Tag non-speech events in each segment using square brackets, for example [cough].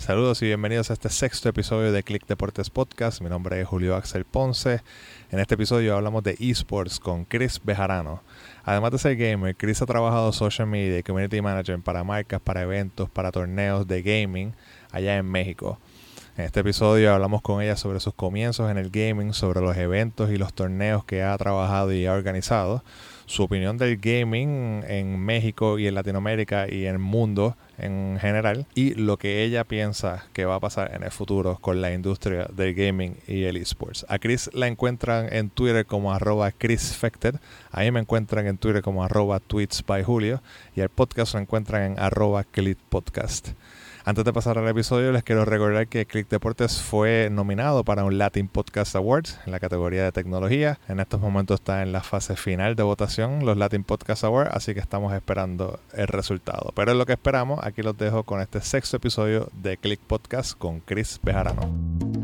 Saludos y bienvenidos a este sexto episodio de Click Deportes Podcast. Mi nombre es Julio Axel Ponce. En este episodio hablamos de esports con Chris Bejarano. Además de ser gamer, Chris ha trabajado social media y community manager para marcas, para eventos, para torneos de gaming allá en México. En este episodio hablamos con ella sobre sus comienzos en el gaming, sobre los eventos y los torneos que ha trabajado y ha organizado, su opinión del gaming en México y en Latinoamérica y en el mundo en general y lo que ella piensa que va a pasar en el futuro con la industria del gaming y el esports. A Chris la encuentran en Twitter como arroba ChrisFected, a mí me encuentran en Twitter como arroba tweets by Julio y el podcast lo encuentran en arroba Podcast. Antes de pasar al episodio, les quiero recordar que Click Deportes fue nominado para un Latin Podcast Awards en la categoría de tecnología. En estos momentos está en la fase final de votación los Latin Podcast Awards, así que estamos esperando el resultado. Pero es lo que esperamos. Aquí los dejo con este sexto episodio de Click Podcast con Chris Bejarano.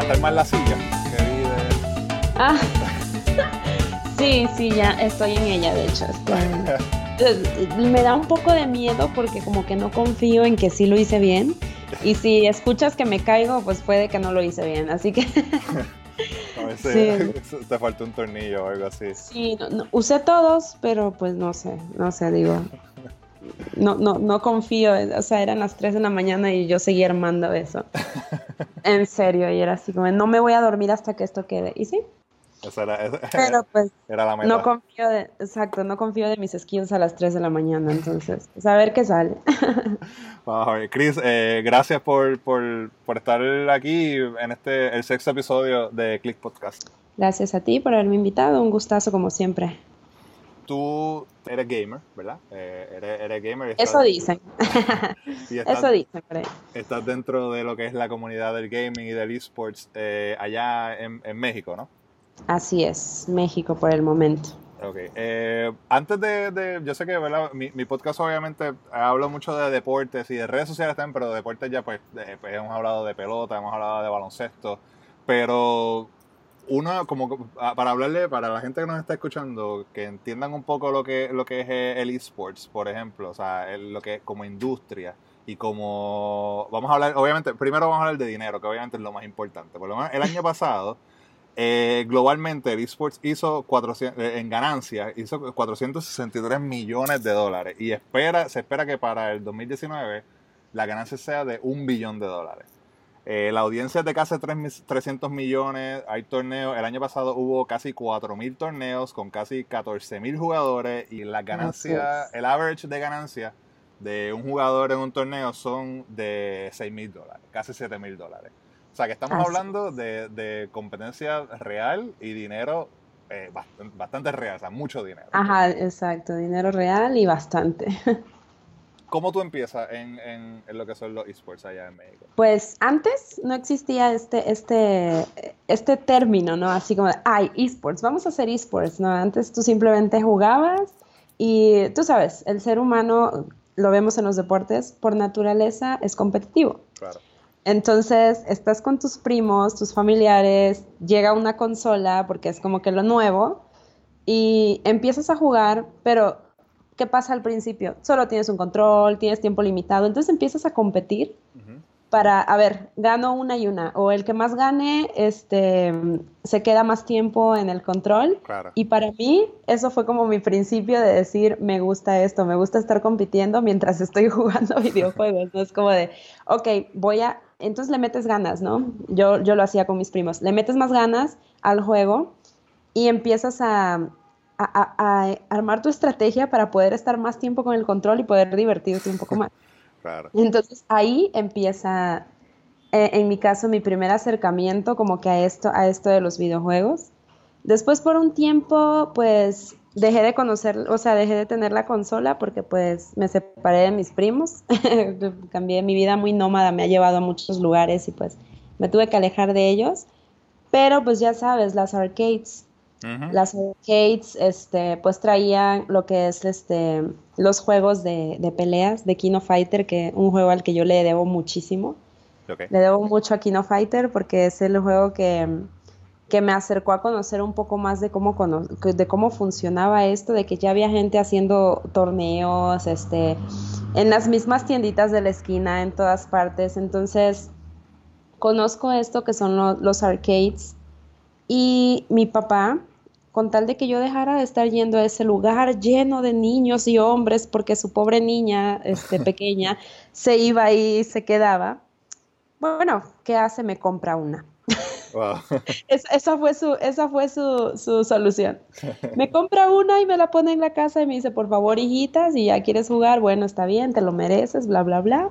A estar más la silla. Ah, [laughs] sí, sí, ya estoy en ella, de hecho. [laughs] me da un poco de miedo porque como que no confío en que sí lo hice bien. Y si escuchas que me caigo, pues puede que no lo hice bien. Así que... [laughs] Te faltó un tornillo o algo así. Sí, usé todos, pero pues no sé, no sé, digo. No, no, no confío, o sea, eran las 3 de la mañana y yo seguía armando eso. [laughs] En serio, y era así como, no me voy a dormir hasta que esto quede. ¿Y sí? era, Pero pues, era la meta. no confío de, exacto, no confío de mis skills a las 3 de la mañana, entonces, pues, a ver qué sale. [laughs] Vamos a ver, Chris, eh, gracias por, por, por, estar aquí en este, el sexto episodio de Click Podcast. Gracias a ti por haberme invitado, un gustazo como siempre tú eres gamer, ¿verdad? Eh, eres, gamer. Eso dicen. [laughs] Eso dicen. Estás dentro de lo que es la comunidad del gaming y del esports eh, allá en, México, ¿no? Así es, México por el momento. Ok. Eh, antes de, yo sé que ¿verdad? Mi, podcast obviamente hablo mucho de deportes y de redes sociales también, pero de deportes ya pues, pues hemos hablado de pelota, hemos hablado de baloncesto, pero uno, como ah, para hablarle, para la gente que nos está escuchando, que entiendan un poco lo que, lo que es el esports, por ejemplo, o sea, lo que como industria y como, vamos a hablar, obviamente, primero vamos a hablar de dinero, que obviamente es lo más importante. Por lo menos el año pasado, [laughs] eh, globalmente el esports hizo 400, eh, en ganancias, hizo 463 millones de dólares y espera, se espera que para el 2019 la ganancia sea de un billón de dólares. Eh, la audiencia es de casi 300 millones. Hay torneos. El año pasado hubo casi 4.000 torneos con casi 14.000 jugadores. Y la ganancia, el average de ganancia de un jugador en un torneo son de 6.000 dólares, casi 7.000 dólares. O sea que estamos hablando de, competencia real y dinero eh, bastante, bastante real, o sea, mucho dinero. Ajá, exacto, dinero real y bastante. [laughs] ¿Cómo tú empiezas en, en, lo que son los esports allá en México? Pues antes no existía este, este, este término, ¿no? Así como, ay, esports, vamos a hacer esports, ¿no? Antes tú simplemente jugabas y tú sabes, el ser humano, lo vemos en los deportes, por naturaleza es competitivo. Claro. Entonces, estás con tus primos, tus familiares, llega una consola porque es como que lo nuevo y empiezas a jugar, pero ¿qué pasa al principio? Solo tienes un control, tienes tiempo limitado, entonces empiezas a competir para, a ver, gano una y una, o el que más gane, este, se queda más tiempo en el control. Y para mí, eso fue como mi principio de decir, me gusta esto, me gusta estar compitiendo mientras [laughs] estoy jugando [laughs] videojuegos, ¿no? Es como de, ok, voy a, entonces le metes ganas, ¿no? Yo, yo lo hacía con mis primos, le metes más ganas al juego y empiezas a a, armar tu estrategia para poder estar más tiempo con el control y poder divertirte un poco más. [laughs] Claro. Entonces ahí empieza, eh, en mi caso, mi primer acercamiento como que a esto, a esto de los videojuegos. Después por un tiempo, pues dejé de conocer, o sea, dejé de tener la consola porque pues me separé de mis primos, [laughs] cambié mi vida muy nómada, me ha llevado a muchos lugares y pues me tuve que alejar de ellos. Pero pues ya sabes, las arcades las arcades, este, pues traían lo que es este, los juegos de, peleas de Kino Fighter, que un juego al que yo le debo muchísimo. Le debo mucho a Kino Fighter porque es el juego que, que me acercó a conocer un poco más de cómo, de cómo funcionaba esto, de que ya había gente haciendo torneos, este, en las mismas tienditas de la esquina, en todas partes. Entonces, conozco esto que son los arcades y mi papá, con tal de que yo dejara de estar yendo a ese lugar lleno de niños y hombres, porque su pobre niña este, [laughs] pequeña se iba ahí y se quedaba, bueno, ¿qué hace? Me compra una. [laughs] esa fue, su, esa fue su, su, solución. [laughs] Me compra una y me la pone en la casa y me dice, por favor, hijita, si ya quieres jugar, bueno, está bien, te lo mereces, bla, bla, bla.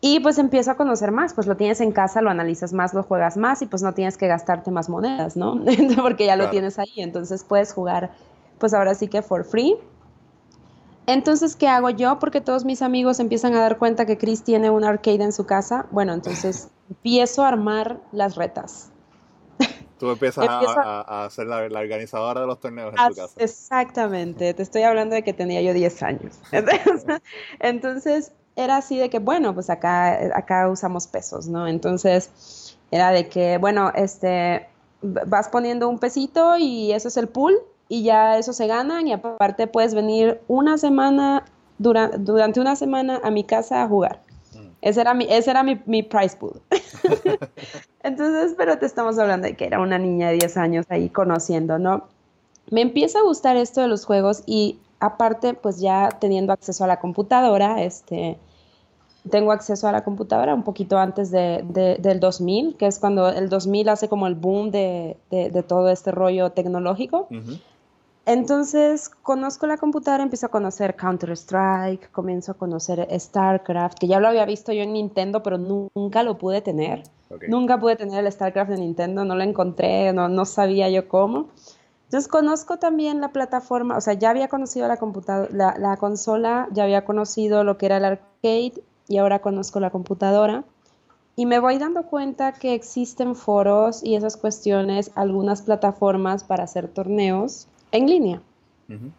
Y pues empiezo a conocer más, pues lo tienes en casa, lo analizas más, lo juegas más y pues no tienes que gastarte más monedas, ¿no? [laughs] Porque ya lo tienes ahí, entonces puedes jugar pues ahora sí que for free. Entonces, ¿qué hago yo? Porque todos mis amigos empiezan a dar cuenta que Chris tiene un arcade en su casa. Bueno, entonces [laughs] empiezo a armar las retas. Tú empiezas a, a, ser la, organizadora de los torneos en tu casa. Exactamente, te estoy hablando de que tenía yo 10 años. [laughs] entonces era así de que, bueno, pues acá, acá usamos pesos, ¿no? Entonces, era de que, bueno, este, vas poniendo un pesito y eso es el pool y ya eso se ganan y aparte puedes venir una semana, durante una semana a mi casa a jugar. Mm. Ese era mi, ese era mi, mi price pool. [laughs] Entonces, pero te estamos hablando de que era una niña de 10 años ahí conociendo, ¿no? Me empieza a gustar esto de los juegos y aparte, pues ya teniendo acceso a la computadora, este, tengo acceso a la computadora un poquito antes de, del 2000, que es cuando el 2000 hace como el boom de, todo este rollo tecnológico. Entonces conozco la computadora, empiezo a conocer Counter-Strike, comienzo a conocer StarCraft, que ya lo había visto yo en Nintendo, pero nunca lo pude tener. Nunca pude tener el StarCraft de Nintendo, no lo encontré, no, no sabía yo cómo. Entonces conozco también la plataforma, o sea, ya había conocido la computadora, la, la, consola, ya había conocido lo que era el arcade y ahora conozco la computadora. Y me voy dando cuenta que existen foros y esas cuestiones, algunas plataformas para hacer torneos en línea.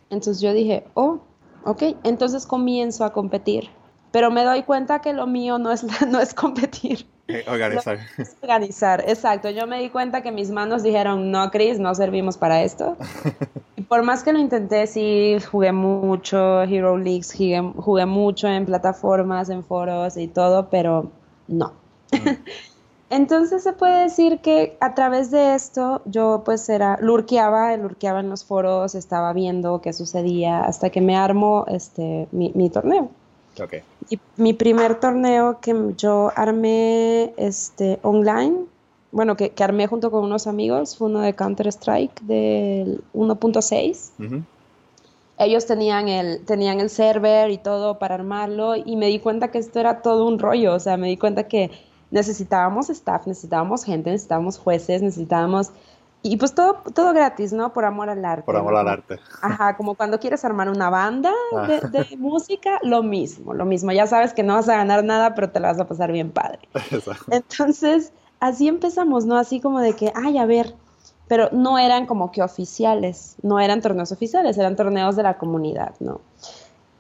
Entonces yo dije, oh, ok, entonces comienzo a competir. Pero me doy cuenta que lo mío no es, [laughs] no es competir. Eh, organizar. organizar, exacto. Yo me di cuenta que mis manos dijeron, no, Chris, no servimos para esto. [laughs] y por más que lo intenté, sí, jugué mucho, Hero Leagues, jugué, mucho en plataformas, en foros y todo, pero no. Mm. [laughs] Entonces se puede decir que a través de esto yo pues era, lurqueaba, lurqueaba en los foros, estaba viendo qué sucedía hasta que me armo este, mi torneo. Y mi primer torneo que yo armé este, online, bueno, que, que, armé junto con unos amigos, fue uno de Counter-Strike del 1.6. Ellos tenían el, tenían el server y todo para armarlo y me di cuenta que esto era todo un rollo, o sea, me di cuenta que necesitábamos staff, necesitábamos gente, necesitábamos jueces, necesitábamos y pues todo, todo gratis, ¿no? Por amor al arte. Por amor al arte. Ajá, como cuando quieres armar una banda ah. de, [laughs] música, lo mismo, lo mismo. Ya sabes que no vas a ganar nada, pero te la vas a pasar bien padre. Exacto. Entonces, así empezamos, ¿no? Así como de que, ay, a ver, pero no eran como que oficiales, no eran torneos oficiales, eran torneos de la comunidad, ¿no?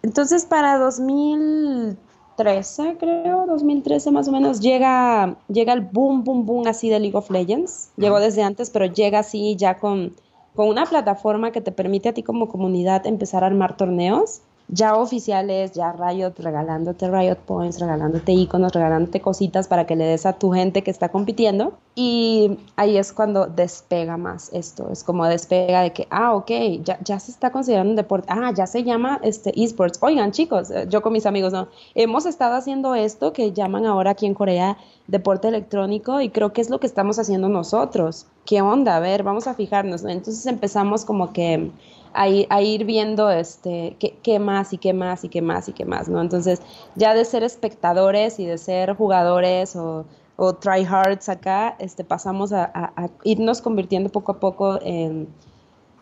Entonces, para 2000 2013, creo, 2013 más o menos, llega, llega el boom, boom, boom así de League of Legends. Llegó desde antes, pero llega así ya con, con una plataforma que te permite a ti como comunidad empezar a armar torneos ya oficiales, ya Riot regalándote Riot Points, regalándote iconos, regalándote cositas para que le des a tu gente que está compitiendo. Y ahí es cuando despega más esto. Es como despega de que, ah, ok, ya, ya se está considerando un deporte. Ah, ya se llama este esports. Oigan, chicos, eh, yo con mis amigos, no. Hemos estado haciendo esto que llaman ahora aquí en Corea deporte electrónico y creo que es lo que estamos haciendo nosotros. ¿Qué onda? A ver, vamos a fijarnos. Entonces empezamos como que a ir, viendo este, qué, más y qué más y qué más y qué más, ¿no? Entonces, ya de ser espectadores y de ser jugadores o, o tryhards acá, este, pasamos a, irnos convirtiendo poco a poco en,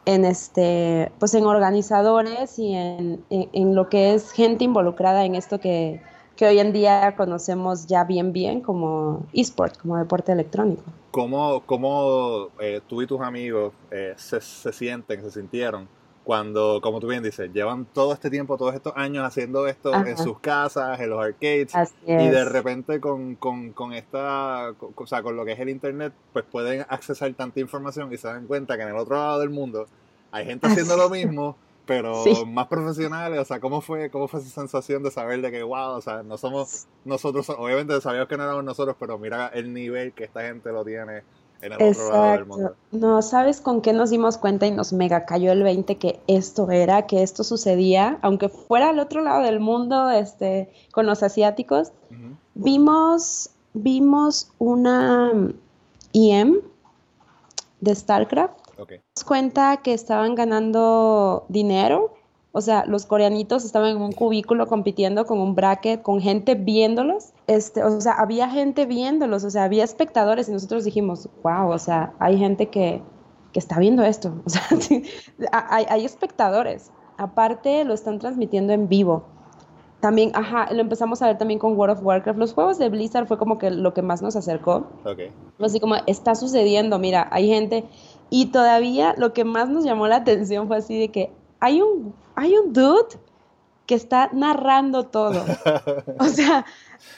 en, este, pues en organizadores y en, lo que es gente involucrada en esto que, hoy en día conocemos ya bien bien como eSport, como deporte electrónico. ¿Cómo, cómo eh, tú y tus amigos eh, se, se, sienten, se sintieron cuando, como tú bien dices, llevan todo este tiempo, todos estos años haciendo esto en sus casas, en los arcades, y de repente con, con, con esta, o sea, con lo que es el internet, pues pueden accesar tanta información y se dan cuenta que en el otro lado del mundo hay gente haciendo lo mismo, pero más profesionales, o sea, ¿cómo fue, ¿cómo fue esa sensación de saber de que, wow, o sea, no somos nosotros, obviamente sabíamos que no éramos nosotros, pero mira el nivel que esta gente lo tiene en el otro lado del mundo. No, ¿sabes con qué nos dimos cuenta y nos mega cayó el 20 que esto era, que esto sucedía, aunque fuera al otro llado del mundo, este, con los asiáticos? Vimos, vimos una IM de StarCraft. Okay. Nos cuenta que estaban ganando dinero o sea, los coreanitos estaban en un cubículo compitiendo con un bracket, con gente viéndolos. Este, o sea, había gente viéndolos, o sea, había espectadores y nosotros dijimos, wow, o sea, hay gente que, que está viendo esto. [laughs] O sea, hay, hay espectadores. Aparte, lo están transmitiendo en vivo. También, ajá, lo empezamos a ver también con World of Warcraft. Los juegos de Blizzard fue como que lo que más nos acercó. Ok. Así como, está sucediendo, mira, hay gente. Y todavía lo que más nos llamó la atención fue así de que hay un, hay un dude que está narrando todo. [laughs] O sea,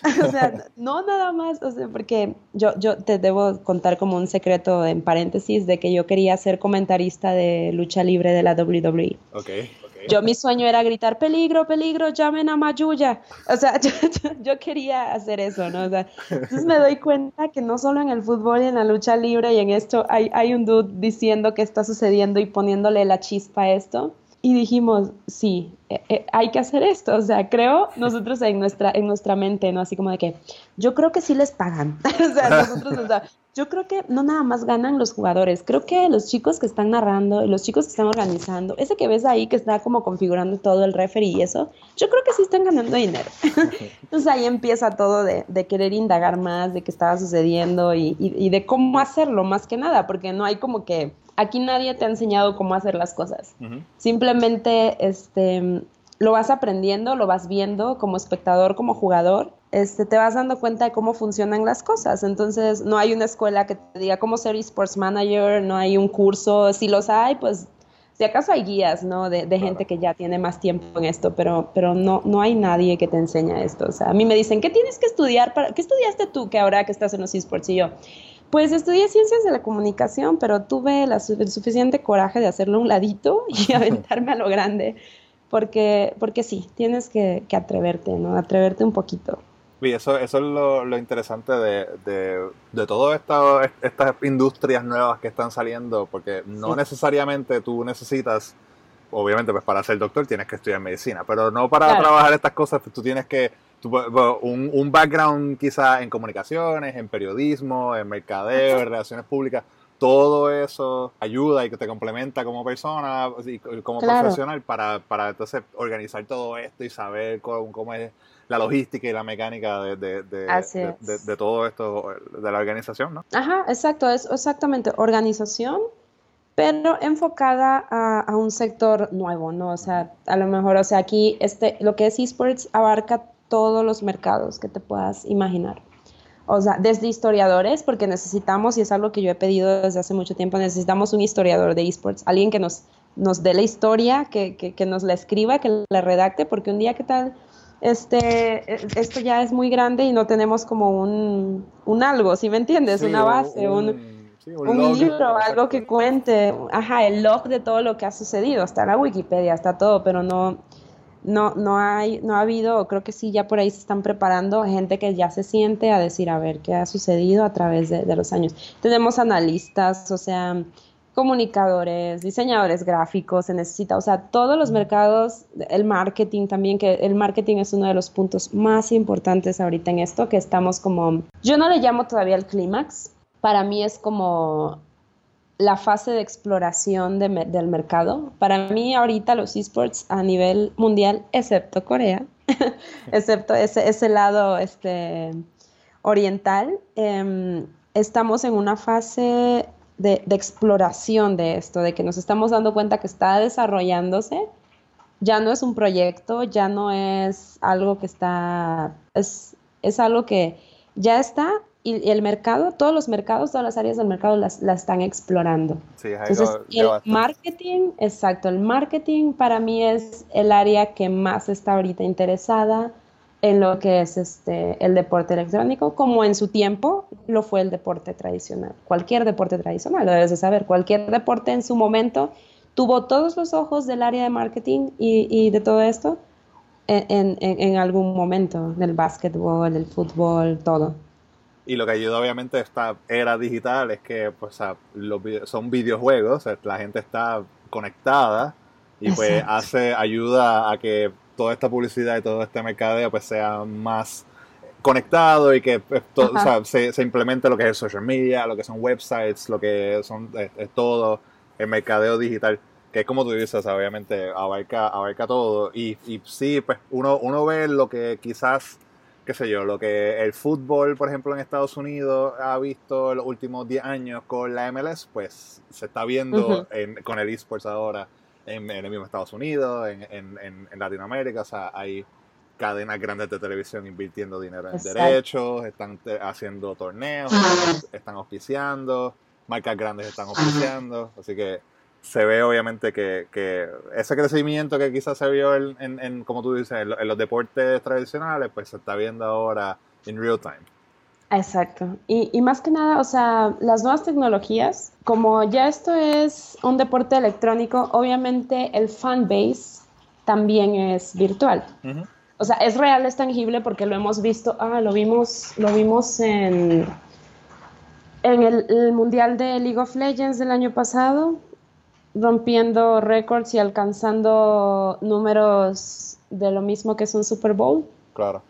o sea, no nada más, o sea, porque yo, yo te debo contar como un secreto en paréntesis de que yo quería ser comentarista de lucha libre de la WWE. Okay, Yo mi sueño era gritar peligro, peligro, llamen a Mayuya. O sea, [laughs] yo, quería hacer eso, ¿no? O entonces me doy cuenta que no solo en el fútbol y en la lucha libre y en esto hay, hay un dude diciendo qué está sucediendo y poniéndole la chispa a esto y dijimos, sí, eh, eh, hay que hacer esto. O sea, creo nosotros en nuestra, en nuestra mente, ¿no? Así como de que yo creo que sí les pagan. [laughs] o sea, nosotros, yo creo que no nada más ganan los jugadores, creo que los chicos que están narrando, los chicos que están organizando, ese que ves ahí que está como configurando todo el referee y eso, yo creo que sí están ganando dinero. [laughs] Entonces ahí empieza todo de, de, querer indagar más de qué estaba sucediendo y, y de cómo hacerlo más que nada, porque no hay como que aquí nadie te ha enseñado cómo hacer las cosas. Simplemente este, lo vas aprendiendo, lo vas viendo como espectador, como jugador. Este, te vas dando cuenta de cómo funcionan las cosas. Entonces, no hay una escuela que te diga cómo ser esports manager, no hay un curso. Si los hay, pues si acaso hay guías, ¿no? De, gente que ya tiene más tiempo en esto, pero, pero no, no hay nadie que te enseñe esto. O sea, a mí me dicen, ¿qué tienes que estudiar? Para, ¿Qué estudiaste tú que ahora que estás en los esports? Y yo, pues estudié ciencias de la comunicación, pero tuve el suficiente coraje de hacerlo a un ladito y [laughs] aventarme a lo grande. Porque, porque sí, tienes que, atreverte, ¿no? Atreverte un poquito. Y eso, eso es lo, interesante de, de, todas estas, estas industrias nuevas que están saliendo, porque no necesariamente tú necesitas, obviamente, pues para ser doctor tienes que estudiar medicina, pero no para trabajar estas cosas, tú tienes que un, un background quizá en comunicaciones, en periodismo, en mercadeo, en relaciones públicas, todo eso ayuda y que te complementa como persona y como profesional para, para entonces organizar todo esto y saber cómo, es la logística y la mecánica de, de, de, todo esto de la organización, ¿no? Ajá, exacto, es exactamente organización, pero enfocada a, a, un sector nuevo, ¿no? O sea, a lo mejor, o sea, aquí este, lo que es esports abarca todos los mercados que te puedas imaginar. O sea, desde historiadores, porque necesitamos, y es algo que yo he pedido desde hace mucho tiempo, necesitamos un historiador de esports, alguien que nos, nos dé la historia, que, que, nos la escriba, que la redacte, porque un día, ¿qué tal? Este, esto ya es muy grande y no tenemos como un, un algo, ¿sí me entiendes? Una base, un, un, libro, algo que cuente, ajá, el log de todo lo que ha sucedido, está en la Wikipedia, está todo, pero no, no, no, hay, no ha habido, creo que sí, ya por ahí se están preparando gente que ya se siente a decir, a ver, qué ha sucedido a través de, los años. Tenemos analistas, o sea, comunicadores, diseñadores gráficos, se necesita, o sea, todos los mercados, el marketing también, que el marketing es uno de los puntos más importantes ahorita en esto, que estamos como, yo no le llamo todavía el clímax, para mí es como la fase de exploración del mercado. Para mí ahorita los esports a nivel mundial, excepto Corea, [laughs] excepto ese, ese, lado este, oriental, em, estamos en una fase de, exploración de esto, de que nos estamos dando cuenta que está desarrollándose. Ya no es un proyecto, ya no es algo que está, es, es algo que ya está y, el mercado, todos los mercados, todas las áreas del mercado las, están explorando. Sí, Entonces, el marketing, exacto, el marketing para mí es el área que más está ahorita interesada en lo que es este, el deporte electrónico, como en su tiempo lo fue el deporte tradicional. Cualquier deporte tradicional, lo debes de saber, cualquier deporte en su momento tuvo todos los ojos del área de marketing y, de todo esto en, en, algún momento, del básquetbol, el fútbol, todo. Y lo que ayuda obviamente a esta era digital es que pues, los son videojuegos, la gente está conectada y pues hace, ayuda a que toda esta publicidad y todo este mercadeo pues sea más conectado y que pues, se, se, implemente lo que es el social media, lo que son websites, lo que son es, todo el mercadeo digital, que es como tú dices, obviamente abarca, abarca todo. Y, y sí, pues uno, uno ve lo que quizás qué sé yo, lo que el fútbol, por ejemplo, en Estados Unidos ha visto en los últimos 10 años con la MLS, pues se está viendo con el esports ahora en, el mismo Estados Unidos, en, Latinoamérica, o sea, hay cadenas grandes de televisión invirtiendo dinero en derechos, están haciendo torneos, están auspiciando, marcas grandes están auspiciando, así que se ve obviamente que, ese crecimiento que quizás se vio en, como tú dices, en, los deportes tradicionales, pues se está viendo ahora en real time. Exacto. Y, y, más que nada, o sea, las nuevas tecnologías, como ya esto es un deporte electrónico, obviamente el fan base también es virtual. O sea, es real, es tangible porque lo hemos visto, ah, lo vimos, lo vimos en, en el Mundial de League of Legends del año pasado, rompiendo récords y alcanzando números de lo mismo que es un Super Bowl. Claro.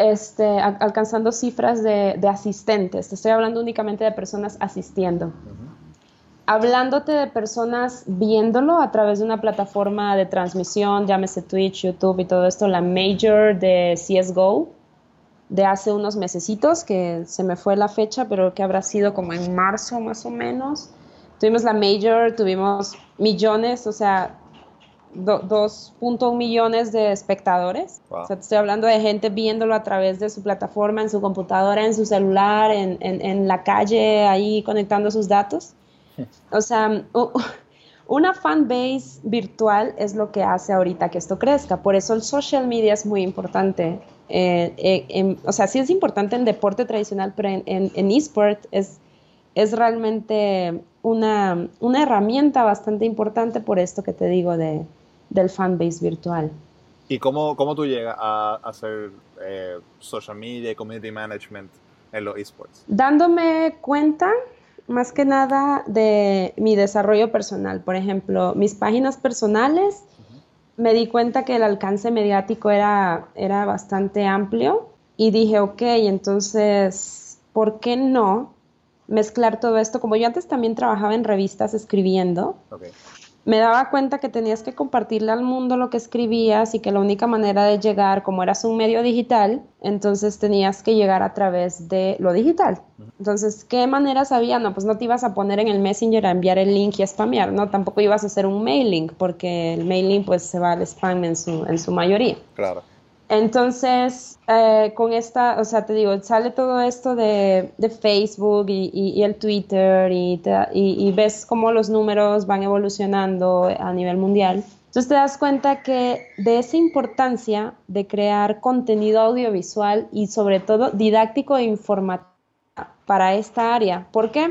Este, alcanzando cifras de, asistentes. Te estoy hablando únicamente de personas asistiendo. Hablándote de personas viéndolo a través de una plataforma de transmisión, llámese Twitch, YouTube y todo esto, la Major de CSGO, de hace unos mesecitos, que se me fue la fecha, pero que habrá sido como en marzo más o menos Tuvimos la Major, tuvimos millones, o sea, 2.1 millones de espectadores. O sea, te estoy hablando de gente viéndolo a través de su plataforma, en su computadora, en su celular, en, en, la calle, ahí conectando sus datos. [laughs] O sea, una fan base virtual es lo que hace ahorita que esto crezca. Por eso el social media es muy importante. Eh, eh, o sea, sí es importante en deporte tradicional, pero en, en eSport es es realmente una, herramienta bastante importante por esto que te digo de, del fanbase virtual. ¿Y cómo, cómo tú llegas a hacer eh, social media y community management en los esports? Dándome cuenta más que nada de mi desarrollo personal. Por ejemplo, mis páginas personales, me di cuenta que el alcance mediático era, era bastante amplio y dije, ok, entonces, ¿por qué no mezclar todo esto. Como yo antes también trabajaba en revistas escribiendo, me daba cuenta que tenías que compartirle al mundo lo que escribías y que la única manera de llegar, como eras un medio digital, entonces tenías que llegar a través de lo digital. Entonces, ¿qué maneras había? No, pues no te ibas a poner en el Messenger a enviar el link y a spamear, ¿no? Tampoco ibas a hacer un mailing, porque el mailing pues se va al spam en su, en su mayoría. Claro. Entonces, eh, con esta, o sea, te digo, sale todo esto de, Facebook y, el Twitter y, ves cómo los números van evolucionando a nivel mundial. Entonces te das cuenta que de esa importancia de crear contenido audiovisual y sobre todo didáctico e informativo para esta área. ¿Por qué?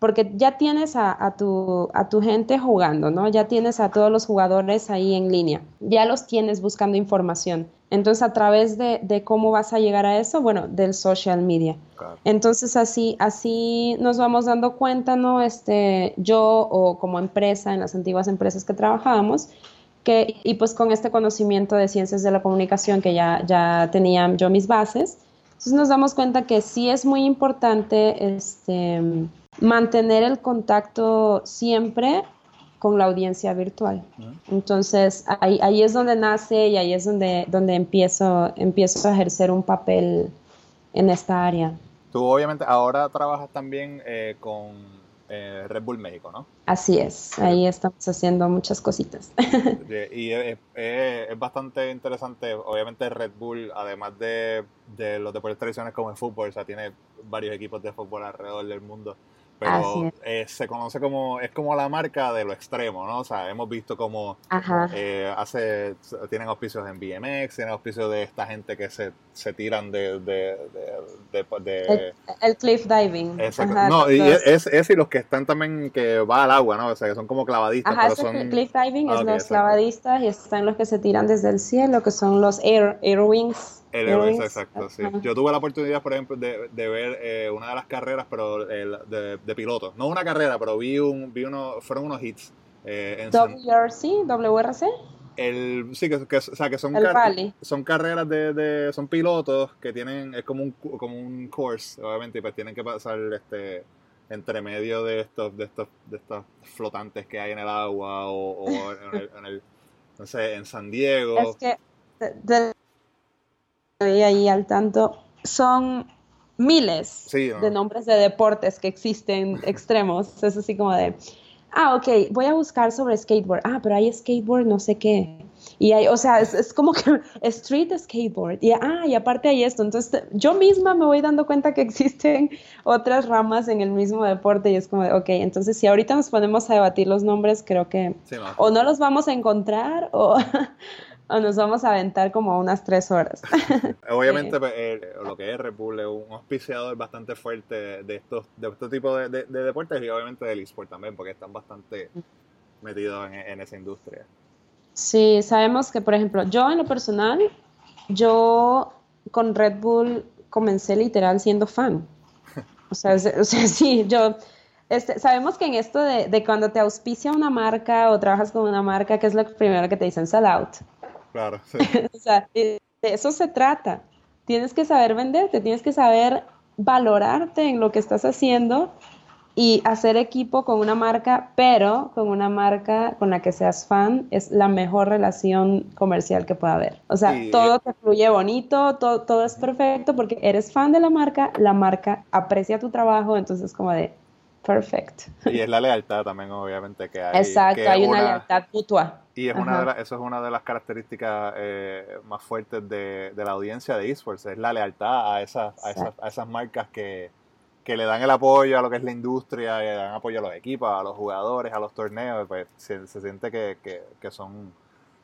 Porque ya tienes a, tu, a tu gente jugando, ¿no? Ya tienes a todos los jugadores ahí en línea, ya los tienes buscando información. Entonces, a través de, cómo vas a llegar a eso, bueno, del social media. Entonces, así, así nos vamos dando cuenta, ¿no? Este, yo o como empresa, en las antiguas empresas que trabajábamos, que, y pues con este conocimiento de ciencias de la comunicación que ya, ya tenía yo mis bases, entonces nos damos cuenta que sí es muy importante este, mantener el contacto siempre con la audiencia virtual. Entonces, ahí, ahí, es donde nace y ahí es donde, donde empiezo, empiezo a ejercer un papel en esta área. Tú obviamente ahora trabajas también eh, con eh, Red Bull México, ¿no? Así es, ahí estamos haciendo muchas cositas. [laughs] y es, bastante interesante, obviamente Red Bull, además de, de los deportes tradicionales como el fútbol, o sea, tiene varios equipos de fútbol alrededor del mundo pero eh, se conoce como, es como la marca de lo extremo, ¿no? O sea, hemos visto como eh, hace, tienen auspicios en BMX, tienen auspicios de esta gente que se, se tiran de... de, de, el, cliff diving. Exacto. no, y es, es, y los que están también, que va al agua, ¿no? O sea, que son como clavadistas. Ajá, pero son... cliff diving es los clavadistas y están los que se tiran desde el cielo, que son los air, air wings el exacto, sí. Yo tuve la oportunidad, por ejemplo, de, de ver eh, una de las carreras, pero de, de piloto. No una carrera, pero vi un, vi uno, fueron unos hits. Eh, en WRC, WRC. El, sí, que, que, o sea, que son, son carreras de, de, son pilotos que tienen, es como un, como un course, obviamente, y pues tienen que pasar este entre medio de estos, de estos, de estos flotantes que hay en el agua o, en, el, en, el, no sé, en San Diego. Es que de, ahí al tanto, son miles de nombres de deportes que existen [laughs] extremos. Es así como de, ah, ok, voy a buscar sobre skateboard. Ah, pero hay skateboard no sé qué. Y hay, o sea, es, como que [laughs] street skateboard. Y, ah, y aparte hay esto. Entonces, yo misma me voy dando cuenta que [laughs] existen otras ramas en el mismo deporte y es como, de, ok, entonces si ahorita nos ponemos a debatir los nombres, creo que o no los vamos a encontrar o, o nos vamos a aventar como unas tres horas. [laughs] Obviamente, pues, eh, lo que es Red Bull es un auspiciador bastante fuerte de estos de este tipo de, deportes y obviamente del eSport también, porque están bastante metidos en, esa industria. Sí, sabemos que, por ejemplo, yo en lo personal, yo con Red Bull comencé literal siendo fan. O sea, o sea [laughs] sí, yo... Este, sabemos que en esto de, de, cuando te auspicia una marca o trabajas con una marca, que es lo primero que te dicen, sell out. Claro, sí. [laughs] o sea, de eso se trata. Tienes que saber venderte, tienes que saber valorarte en lo que estás haciendo y hacer equipo con una marca, pero con una marca con la que seas fan es la mejor relación comercial que pueda haber. O sea, todo te fluye bonito, todo, todo es perfecto porque eres fan de la marca, la marca aprecia tu trabajo, entonces como de, perfect. Y es la lealtad también, obviamente, que hay. Exacto, hay una, lealtad mutua. Y es una de eso es una de las características eh, más fuertes de, la audiencia de esports, es la lealtad a esas, a esas, a esas marcas que, le dan el apoyo a lo que es la industria, le dan apoyo a los equipos, a los jugadores, a los torneos, pues se, siente que, son,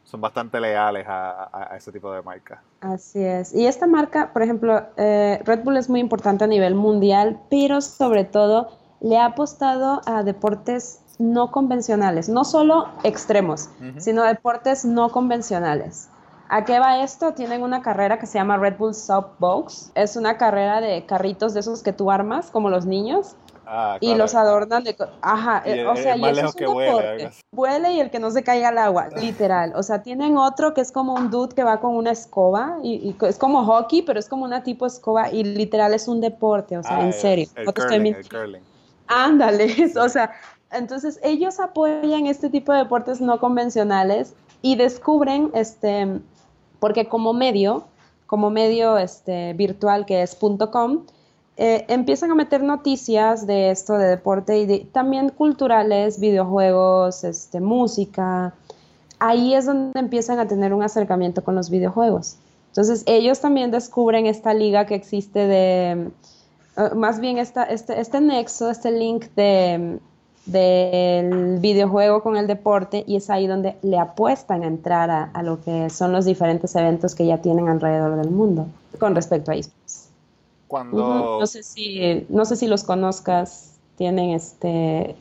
son bastante leales a, ese tipo de marcas. Así es. Y esta marca, por ejemplo, eh, Red Bull es muy importante a nivel mundial, pero sobre todo le ha apostado a deportes no convencionales, no solo extremos, sino deportes no convencionales. ¿A qué va esto? Tienen una carrera que se llama Red Bull Softbox. Es una carrera de carritos de esos que tú armas, como los niños. Ah, y los adornan de... Ajá, eh, o sea, y eso es un deporte. Vuele y el que no se caiga al agua, literal. O sea, tienen otro que es como un dude que va con una escoba y, es como hockey, pero es como una tipo escoba y literal es un deporte, o sea, en serio. El, curling, Ándale, [laughs] o sea, entonces ellos apoyan este tipo de deportes no convencionales y descubren, este, porque como medio, como medio este, virtual que es .com, eh, empiezan a meter noticias de esto de deporte y también culturales, videojuegos, este, música. Ahí es donde empiezan a tener un acercamiento con los videojuegos. Entonces ellos también descubren esta liga que existe de, eh, más bien esta, este, este nexo, este link de del videojuego con el deporte y es ahí donde le apuestan a entrar a, lo que son los diferentes eventos que ya tienen alrededor del mundo con respecto a esports. Cuando... No sé si no sé si los conozcas, tienen este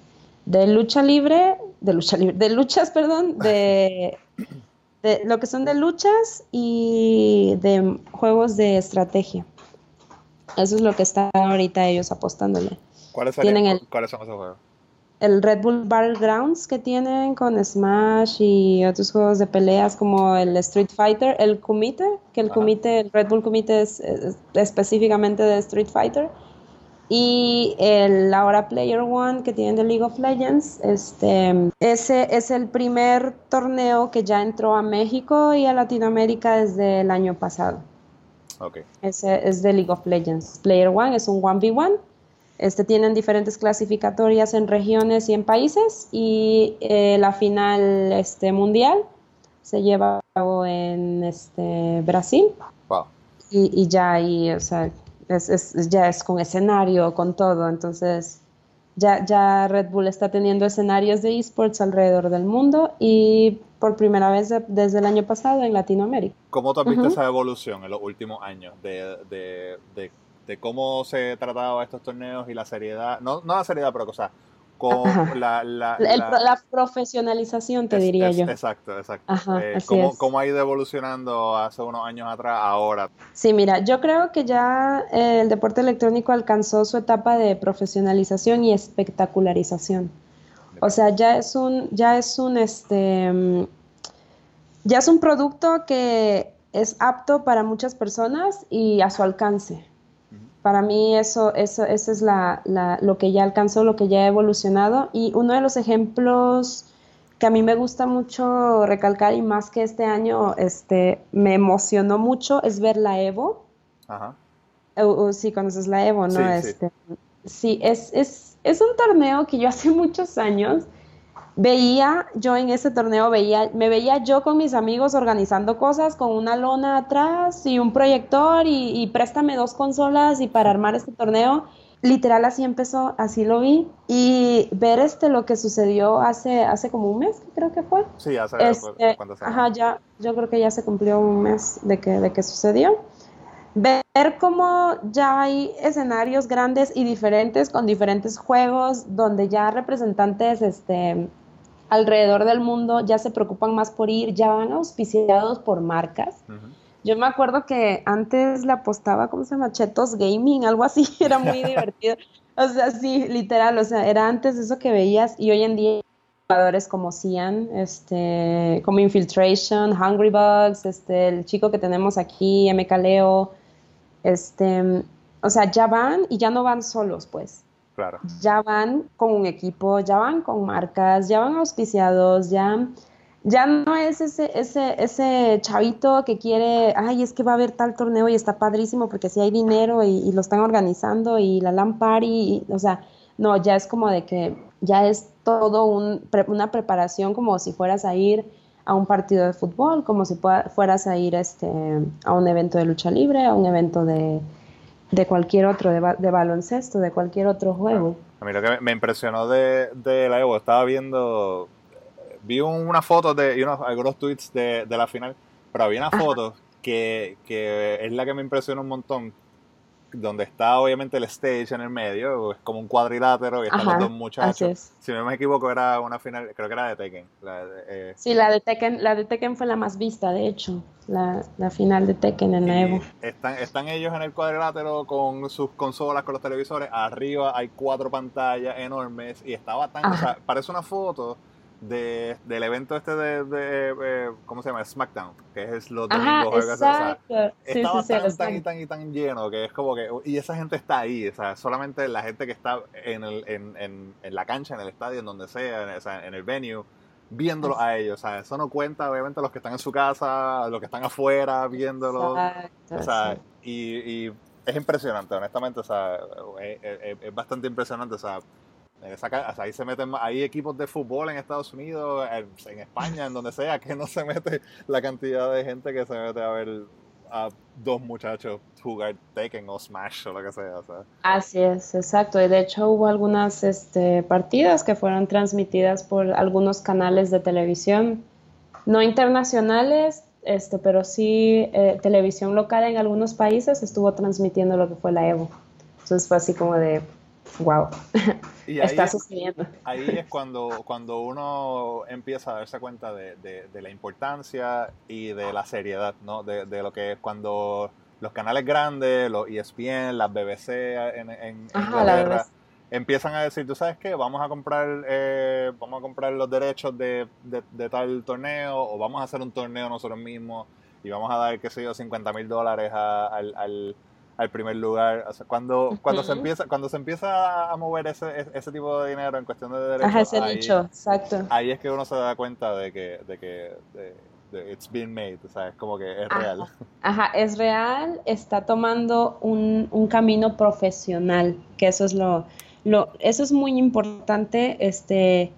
de lucha libre, de lucha libre, de luchas, perdón, de, [laughs] de lo que son de luchas y de juegos de estrategia. Eso es lo que están ahorita ellos apostándole. ¿Cuáles, el, ¿cuáles son esos juegos? El Red Bull Battlegrounds que tienen con Smash y otros juegos de peleas como el Street Fighter, el Kumite, que el Kumite, el Red Bull Kumite es, específicamente de Street Fighter, y el ahora Player One que tienen de League of Legends, este, ese es el primer torneo que ya entró a México y a Latinoamérica desde el año pasado. Okay. Ese es de League of Legends. Player One es un 1v1 Este, tienen diferentes clasificatorias en regiones y en países y eh, la final este, mundial se lleva a cabo en este, Brasil. Y, ya ahí, o sea, es, ya es con escenario, con todo. Entonces, ya, ya Red Bull está teniendo escenarios de esports alrededor del mundo y por primera vez desde el año pasado en Latinoamérica. ¿Cómo tú has visto esa evolución en los últimos años de, de, de, de, cómo se trataba estos torneos y la seriedad? No, no la seriedad, pero o sea, con la, la, la, profesionalización, te diría yo. Exacto, exacto. Eh, ¿cómo, ha ido evolucionando hace unos años atrás ahora? Sí, mira, yo creo que ya eh, el deporte electrónico alcanzó su etapa de profesionalización y espectacularización. O sea, ya es un, ya es un, este, ya es un producto que es apto para muchas personas y a su alcance. Para mí eso, eso, eso es la, lo que ya alcanzó, lo que ya ha evolucionado. Y uno de los ejemplos que a mí me gusta mucho recalcar y más que este año este, me emocionó mucho es ver la Evo. Ajá. sí, conoces la Evo, ¿no? Sí, este, sí. es, es, es un torneo que yo hace [laughs] muchos años veía yo en ese torneo, veía, me veía yo con mis amigos organizando cosas con una lona atrás y un proyector y, préstame dos consolas y para armar este torneo. Literal así empezó, así lo vi. Y ver este lo que sucedió hace, hace como un mes, creo que fue. Sí, hace este, Ajá, ya, yo creo que ya se cumplió un mes de que, de que sucedió ver cómo ya hay escenarios grandes y diferentes con diferentes juegos donde ya representantes este, alrededor del mundo ya se preocupan más por ir, ya van auspiciados por marcas. Yo me acuerdo que antes la apostaba, ¿cómo se llama? Chetos Gaming, algo así, [laughs] era muy [laughs] divertido. O sea, sí, literal, o sea, era antes eso que veías y hoy en día jugadores como Cian, este, como Infiltration, Hungry Bugs, este, el chico que tenemos aquí, MK Leo, este, o sea, ya van y ya no van solos, pues. Ya van con un equipo, ya van con marcas, ya van auspiciados, ya, ya no es ese, ese, ese chavito que quiere, ay, es que va a haber tal torneo y está padrísimo porque si hay dinero y, lo están organizando y la LAN party, o sea, no, ya es como de que ya es todo un, una preparación como si fueras a ir a un partido de fútbol, como si fueras a ir este, a un evento de lucha libre, a un evento de, de cualquier otro, de, de, baloncesto, de cualquier otro juego. A mí lo que me impresionó de, de la Evo, estaba viendo, vi una foto de, y unos, algunos tweets de, de la final, pero había una foto que, que es la que me impresionó un montón, donde está obviamente el stage en el medio, es como un cuadrilátero y están los dos muchachos. Si no me equivoco, era una final, creo que era de Tekken. Eh, sí, la de Tekken, la de Tekken fue la más vista, de hecho, la, final de Tekken en Evo. Están, están ellos en el cuadrilátero con sus consolas, con los televisores, arriba hay cuatro pantallas enormes y estaba tan, o sea, parece una foto de, del evento este de, de, eh, ¿cómo se llama? SmackDown, que es los domingos. O sea, estaba tan, tan y tan y tan lleno que es como que, y esa gente está ahí, o sea, solamente la gente que está en, el, en, en, en la cancha, en el estadio, en donde sea, en, el venue, viéndolo a ellos, o sea, eso no cuenta obviamente los que están en su casa, los que están afuera viéndolo, o sea, y, y es impresionante, honestamente, o sea, es, es bastante impresionante, o sea, ahí se meten, hay equipos de fútbol en Estados Unidos, en, España, en donde sea, que no se mete la cantidad de gente que se mete a ver a dos muchachos jugar Tekken o Smash o lo que sea. Así es, exacto. Y de hecho hubo algunas este, partidas que fueron transmitidas por algunos canales de televisión, no internacionales, este, pero sí eh, televisión local en algunos países estuvo transmitiendo lo que fue la Evo. Entonces fue así como de, wow, [laughs] está sucediendo. Ahí es cuando, cuando uno empieza a darse cuenta de, de, la importancia y de la seriedad, ¿no? De, de, lo que es cuando los canales grandes, los ESPN, las BBC en, en, Inglaterra, empiezan a decir, tú sabes qué, vamos a comprar, eh, vamos a comprar los derechos de, de, tal torneo o vamos a hacer un torneo nosotros mismos y vamos a dar, qué sé yo, 50 mil dólares al al primer lugar. O sea, cuando, cuando, se empieza, cuando se empieza a mover ese, ese tipo de dinero en cuestión de derechos, Ajá, ese ahí, exacto. Ahí es que uno se da cuenta de que, de que, it's being made, o sea, es como que es real. Ajá, es real, está tomando un, un camino profesional, que eso es lo, lo, eso es muy importante, este,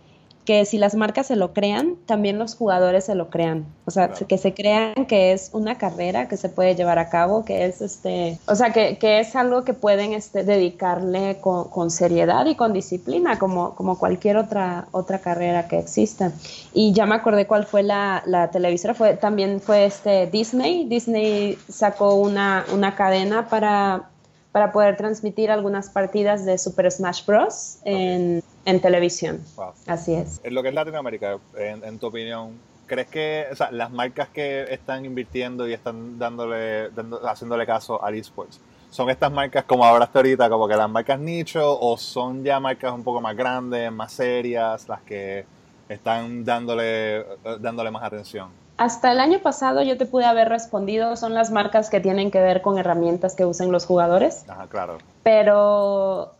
que si las marcas se lo crean, también los jugadores se lo crean. O sea, que se crean que es una carrera que se puede llevar a cabo, que es este, o sea, que, que es algo que pueden este, dedicarle con, con, seriedad y con disciplina, como, como cualquier otra, otra carrera que exista. Y ya me acordé cuál fue la, la televisora, fue, también fue este Disney. Disney sacó una, una cadena para para poder transmitir algunas partidas de Super Smash Bros. en, en televisión. Así es. En lo que es Latinoamérica, en, tu opinión, ¿crees que o sea, las marcas que están invirtiendo y están dándole, haciéndole caso al esports, son estas marcas como hasta ahorita, como que las marcas nicho, o son ya marcas un poco más grandes, más serias, las que están dándole, dándole más atención? hasta el año pasado yo te pude haber respondido, son las marcas que tienen que ver con herramientas que usen los jugadores. Ajá, claro. Pero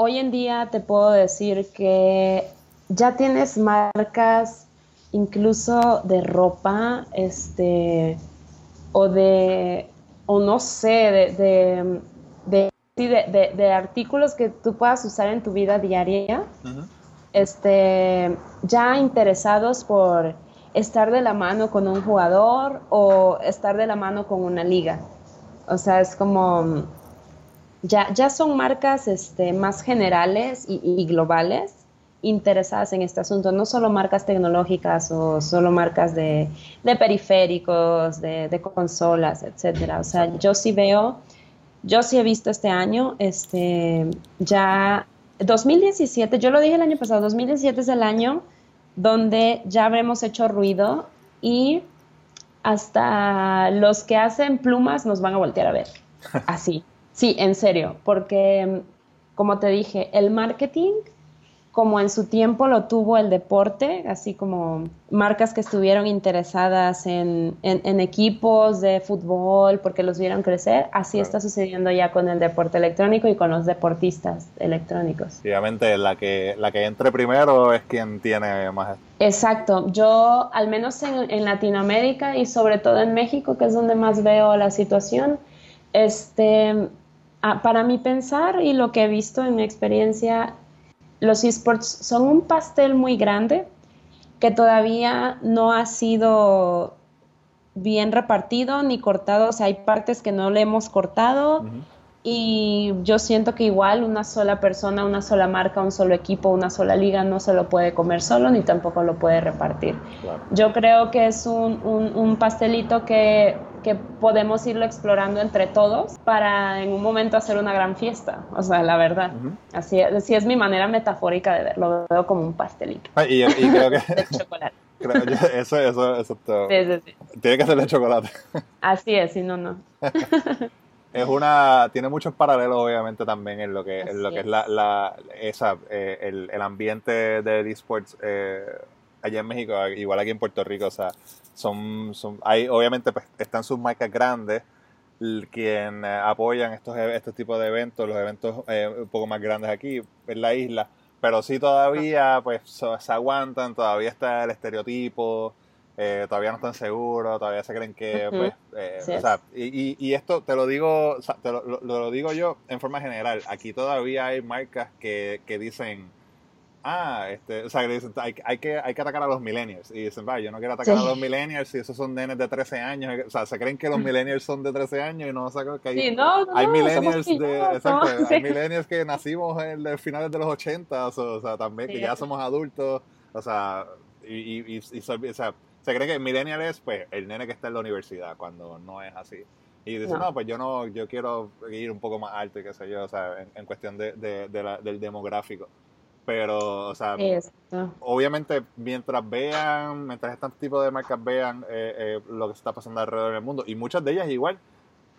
hoy en día te puedo decir que ya tienes marcas incluso de ropa, este, o de, o no sé, de, de, de, de artículos que tú puedas usar en tu vida diaria, este, ya interesados por estar de la mano con un jugador o estar de la mano con una liga. O sea, es como, ya, ya son marcas este, más generales y, globales interesadas en este asunto, no solo marcas tecnológicas o solo marcas de, periféricos, de, consolas, etcétera. O sea, yo sí veo, yo sí he visto este año, este, ya 2017, yo lo dije el año pasado, 2017 es el año donde ya habremos hecho ruido y hasta los que hacen plumas nos van a voltear a ver. [laughs] Así. Sí, en serio, porque como te dije, el marketing como en su tiempo lo tuvo el deporte, así como marcas que estuvieron interesadas en, equipos de fútbol porque los vieron crecer, así está sucediendo ya con el deporte electrónico y con los deportistas electrónicos. Obviamente la que, la que entre primero es quien tiene más... Exacto, yo al menos en, en Latinoamérica y sobre todo en México, que es donde más veo la situación, este, ah, para mi pensar y lo que he visto en mi experiencia, los esports son un pastel muy grande que todavía no ha sido bien repartido ni cortado, o sea, hay partes que no le hemos cortado y yo siento que igual una sola persona, una sola marca, un solo equipo, una sola liga no se lo puede comer solo ni tampoco lo puede repartir. Yo creo que es un, un pastelito que que podemos irlo explorando entre todos para en un momento hacer una gran fiesta. O sea, la verdad. así, así, es mi manera metafórica de verlo. Lo veo como un pastelito. Ah, y, creo que... [laughs] de chocolate. eso, eso, eso todo. Sí, sí, sí. Tiene que ser de chocolate. Así es, si no, no. [laughs] es una tiene muchos paralelos obviamente también en lo que en lo que es, la, la esa eh, el, el, ambiente de esports eh, allá en México, igual aquí en Puerto Rico, o sea, son, son hay, obviamente pues, están sus marcas grandes quien eh, apoyan estos, e, estos tipos de eventos, los eventos eh, un poco más grandes aquí en la isla, pero sí todavía pues se aguantan, todavía está el estereotipo, eh, todavía no están seguros, todavía se creen que, pues, o sea, y, y, esto te lo digo, te lo, lo, digo yo en forma general, aquí todavía hay marcas que, que dicen, ah, este, o sea, dicen, hay, hay, que, hay que atacar a los millennials. Y dicen, va, yo no quiero atacar a los millennials si esos son nenes de 13 años. O sea, se creen que los millennials son de 13 años y no saben que hay, sí, no, no, hay millennials de, exacto, hay millennials que nacimos en los finales de los 80, o sea, también que ya somos adultos, o sea, y, y, y, o sea, se cree que millennial es pues el nene que está en la universidad, cuando no es así. Y dicen, no. pues yo no, yo quiero ir un poco más alto y qué sé yo, o sea, en, en cuestión de, de, de la, del demográfico. Pero, o sea, obviamente mientras vean, mientras este tipo de marcas vean eh, eh, lo que está pasando alrededor del mundo, y muchas de ellas igual,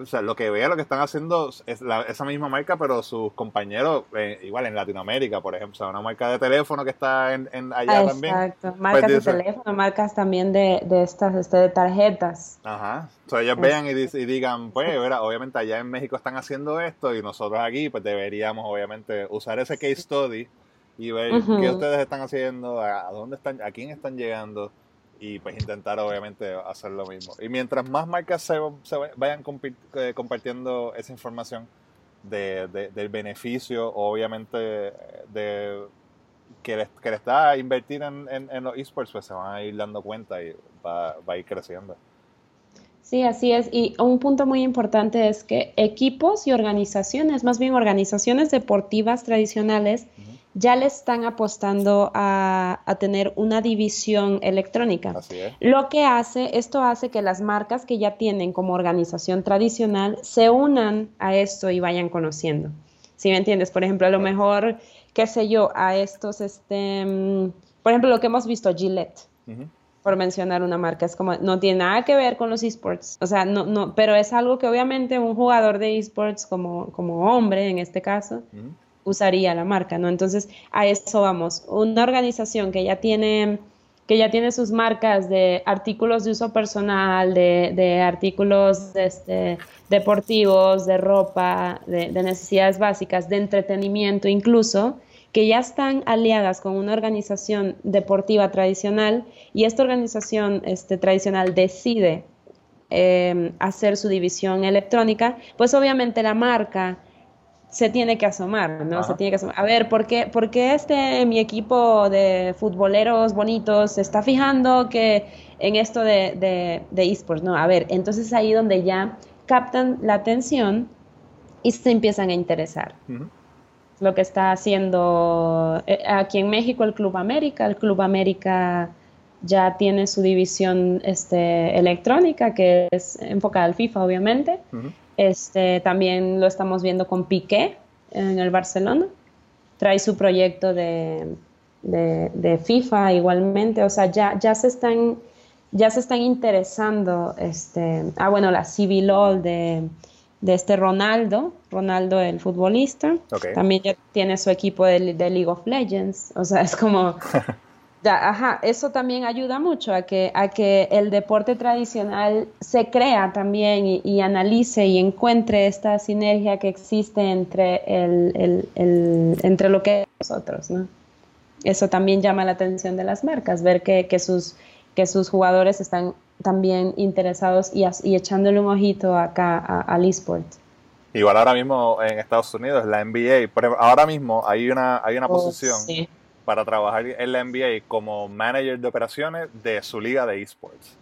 o sea, lo que vean, lo que están haciendo es esa misma marca, pero sus compañeros, eh, igual en Latinoamérica, por ejemplo, o sea, una marca de teléfono que está en, allá también. Exacto, pues marcas de teléfono, marcas también de, de estas, este, de tarjetas. Ajá, o sea, ellos vean y, y, digan, pues, obviamente allá en México están haciendo esto y nosotros aquí, pues deberíamos, obviamente, usar ese case study y ver qué ustedes están haciendo, a, dónde están, a quién están llegando y pues intentar obviamente hacer lo mismo. Y mientras más marcas se, vayan eh, compartiendo esa información de, del beneficio, obviamente, de que le, que le está a invertir en, en, los esports, pues se van a ir dando cuenta y va, va a ir creciendo. Sí, así es. Y un punto muy importante es que equipos y organizaciones, más bien organizaciones deportivas tradicionales, ya le están apostando a, tener una división electrónica. Lo que hace, esto hace que las marcas que ya tienen como organización tradicional se unan a esto y vayan conociendo. Si me entiendes? Por ejemplo, a lo mejor, qué sé yo, a estos, este, mm, por ejemplo, lo que hemos visto, Gillette. Por mencionar una marca, es como, no tiene nada que ver con los esports, o sea, no, no, pero es algo que obviamente un jugador de esports como, como hombre en este caso, usaría la marca, ¿no? Entonces, a eso vamos. Una organización que ya tiene que ya tiene sus marcas de artículos de uso personal, de, artículos este, deportivos, de ropa, de, necesidades básicas, de entretenimiento incluso, que ya están aliadas con una organización deportiva tradicional y esta organización este, tradicional decide eh, hacer su división electrónica, pues obviamente la marca se tiene que asomar, ¿no? Se tiene que asomar. A ver, ¿por qué, ¿por qué este, mi equipo de futboleros bonitos se está fijando que en esto de, de, esports, ¿no? A ver, entonces ahí donde ya captan la atención y se empiezan a interesar. Lo que está haciendo eh, aquí en México el Club América, el Club América ya tiene su división este, electrónica que es enfocada al FIFA, obviamente. Este, también lo estamos viendo con Piqué en el Barcelona. Trae su proyecto de, FIFA igualmente. O sea, ya, ya se están ya se están interesando, este, ah bueno, la Civil de, de este Ronaldo, Ronaldo el futbolista, también ya tiene su equipo de, de, League of Legends, o sea, es como [laughs] ajá, eso también ayuda mucho a que, a que el deporte tradicional se crea también y, analice y encuentre esta sinergia que existe entre, el, entre lo que es nosotros, ¿no? Eso también llama la atención de las marcas, ver que, sus, que sus jugadores están también interesados y, y echándole un ojito acá al eSport. Igual ahora mismo en Estados Unidos, la NBA, ahora mismo hay una, hay una oh, posición para trabajar en la NBA como manager de operaciones de su liga de esports.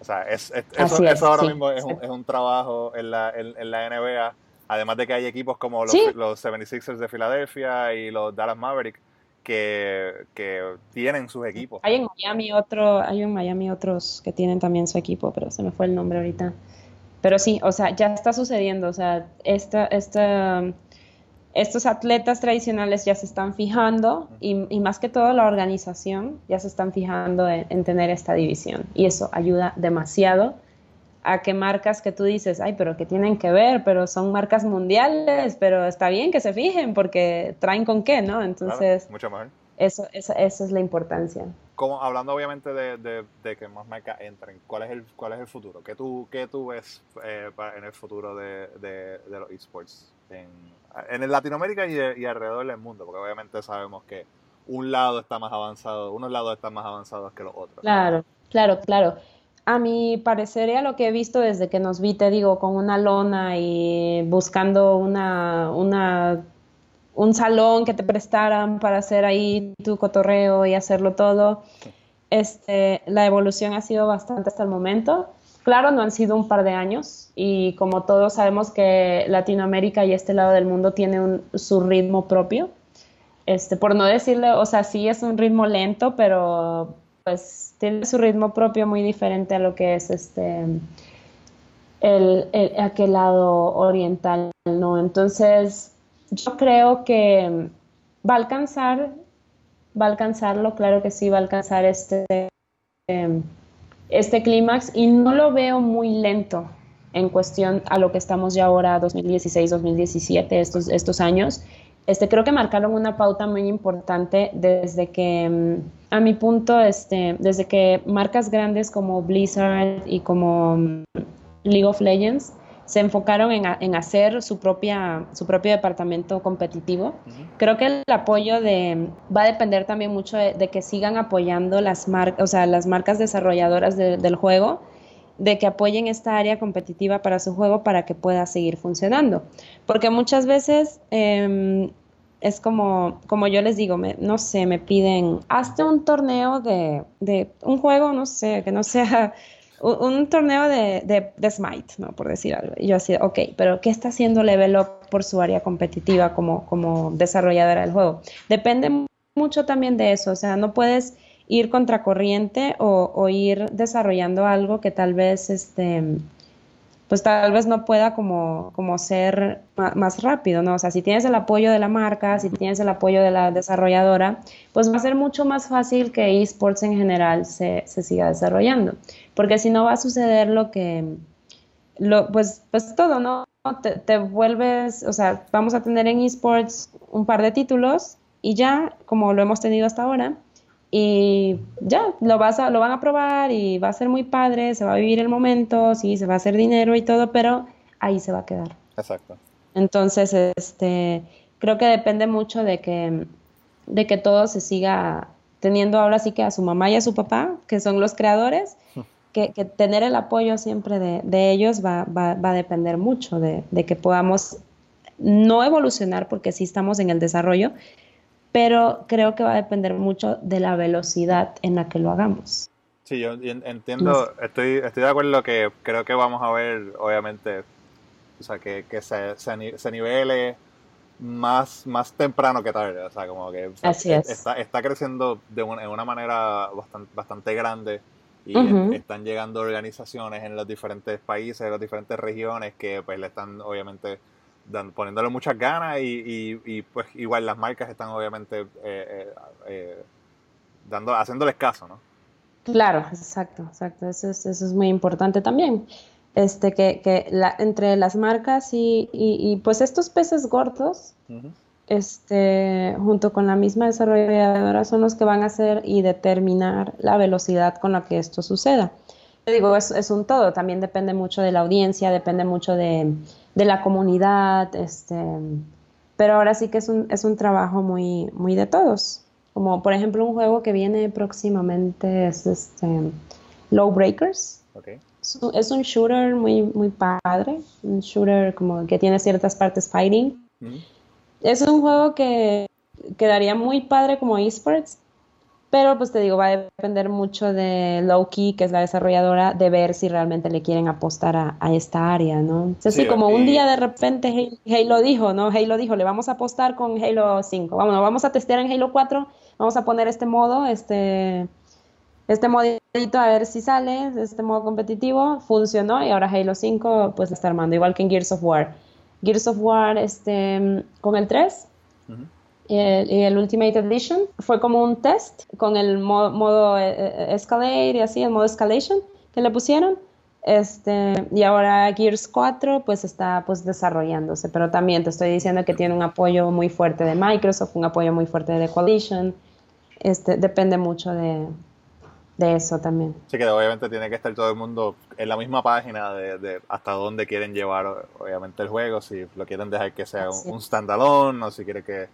O sea, es, eso, ahora mismo es un, es un, trabajo en la, en, la, NBA, además de que hay equipos como los, los 76ers de Filadelfia y los Dallas Mavericks que, que, tienen sus equipos. Hay en Miami otro, hay en Miami otros que tienen también su equipo, pero se me fue el nombre ahorita. Pero sí, o sea, ya está sucediendo, o sea, esta, esta estos atletas tradicionales ya se están fijando y, más que todo la organización ya se están fijando en, tener esta división y eso ayuda demasiado a que marcas que tú dices, ay, pero que tienen que ver, pero son marcas mundiales, pero está bien que se fijen porque traen con qué, ¿no? Entonces, mucho mejor. Eso, esa, es la importancia. Como, hablando obviamente de, que más marcas entren, ¿cuál es el, cuál es el futuro? ¿Qué tú, qué tú ves eh, en el futuro de, de los esports en, en Latinoamérica y, alrededor del mundo, porque obviamente sabemos que un lado está más avanzado, unos lados están más avanzados que los otros. Claro, claro, claro. A mi parecer, a lo que he visto desde que nos vi, te digo, con una lona y buscando una, una, un salón que te prestaran para hacer ahí tu cotorreo y hacerlo todo, este, la evolución ha sido bastante hasta el momento. Claro, no han sido un par de años y como todos sabemos que Latinoamérica y este lado del mundo tiene su ritmo propio. Este, por no decirle, o sea, sí es un ritmo lento, pero pues tiene su ritmo propio muy diferente a lo que es este el, aquel lado oriental, ¿no? Entonces, yo creo que va a alcanzar, va a alcanzarlo, claro que sí, va a alcanzar este este clímax y no lo veo muy lento en cuestión a lo que estamos ya ahora, 2016, 2017, estos, estos años. Este, creo que marcaron una pauta muy importante desde que, mm, a mi punto, este, desde que marcas grandes como Blizzard y como mm, League of Legends se enfocaron en, hacer su, propia, su propio departamento competitivo. Creo que el apoyo de, va a depender también mucho de, que sigan apoyando las, marcas o sea, las marcas desarrolladoras del juego, de que apoyen esta área competitiva para su juego para que pueda seguir funcionando. Porque muchas veces... Em, es como, como yo les digo, no sé, me piden, hazte un torneo de, de, un juego, no sé, que no sea un, torneo de, de, Smite, ¿no? Por decir algo. Y yo así, ok, pero ¿qué está haciendo Level Up por su área competitiva como, como desarrolladora del juego? Depende mucho también de eso, o sea, no puedes ir contracorriente o, o ir desarrollando algo que tal vez este, pues tal vez no pueda como, como ser más rápido, ¿no? O sea, si tienes el apoyo de la marca, si tienes el apoyo de la desarrolladora, pues va a ser mucho más fácil que esports en general se, se siga desarrollando. Porque si no va a suceder lo que, lo, pues, pues todo, ¿no? Te, te vuelves, o sea, vamos a tener en esports un par de títulos y ya, como lo hemos tenido hasta ahora, y ya, lo, vas a, lo van a probar y va a ser muy padre, se va a vivir el momento, sí, se va a hacer dinero y todo, pero ahí se va a quedar. Exacto. Entonces, este, creo que depende mucho de que, de que todo se siga teniendo ahora sí que a su mamá y a su papá, que son los creadores, que, que tener el apoyo siempre de, de ellos va, va, va, a depender mucho de, de que podamos no evolucionar, porque sí estamos en el desarrollo, pero creo que va a depender mucho de la velocidad en la que lo hagamos. Sí, yo entiendo, estoy, estoy de acuerdo que creo que vamos a ver, obviamente, o sea, que, que se, se, nivele más, más temprano que tarde, o sea, como que Está, está creciendo de una, en una manera bastante, bastante grande y están llegando organizaciones en los diferentes países, en las diferentes regiones que pues le están obviamente poniéndole muchas ganas y, y, pues igual las marcas están obviamente eh, eh, eh, dando, haciéndoles caso, ¿no? Claro, exacto, exacto, eso es, eso es muy importante también. Este, que, que la, entre las marcas y, y, pues estos peces gordos, este, junto con la misma desarrolladora, son los que van a hacer y determinar la velocidad con la que esto suceda. Digo, es, es un todo, también depende mucho de la audiencia, depende mucho de, de la comunidad, este, pero ahora sí que es un, es un trabajo muy, muy de todos. Como por ejemplo un juego que viene próximamente es este Low Breakers. Es, un shooter muy, muy padre, un shooter como que tiene ciertas partes fighting. Es un juego que quedaría muy padre como esports, pero pues te digo, va a depender mucho de Loki, que es la desarrolladora, de ver si realmente le quieren apostar a, esta área, ¿no? Es así como un día de repente Halo dijo, ¿no? Halo dijo, le vamos a apostar con Halo 5. Vamos, vamos a testear en Halo 4, vamos a poner este modo, este, este modito a ver si sale, este modo competitivo, funcionó y ahora Halo 5 pues está armando, igual que en Gears of War. Gears of War, este, con el 3 y el, Ultimate Edition fue como un test con el modo, eh, eh, Escalate y así, el modo Escalation que le pusieron. Este, y ahora Gears 4 pues está pues desarrollándose, pero también te estoy diciendo que tiene un apoyo muy fuerte de Microsoft, un apoyo muy fuerte de Coalition. Este, depende mucho de, de eso también. Sí, que obviamente tiene que estar todo el mundo en la misma página de, de hasta dónde quieren llevar obviamente el juego, si lo quieren dejar que sea un, un standalone o si quiere que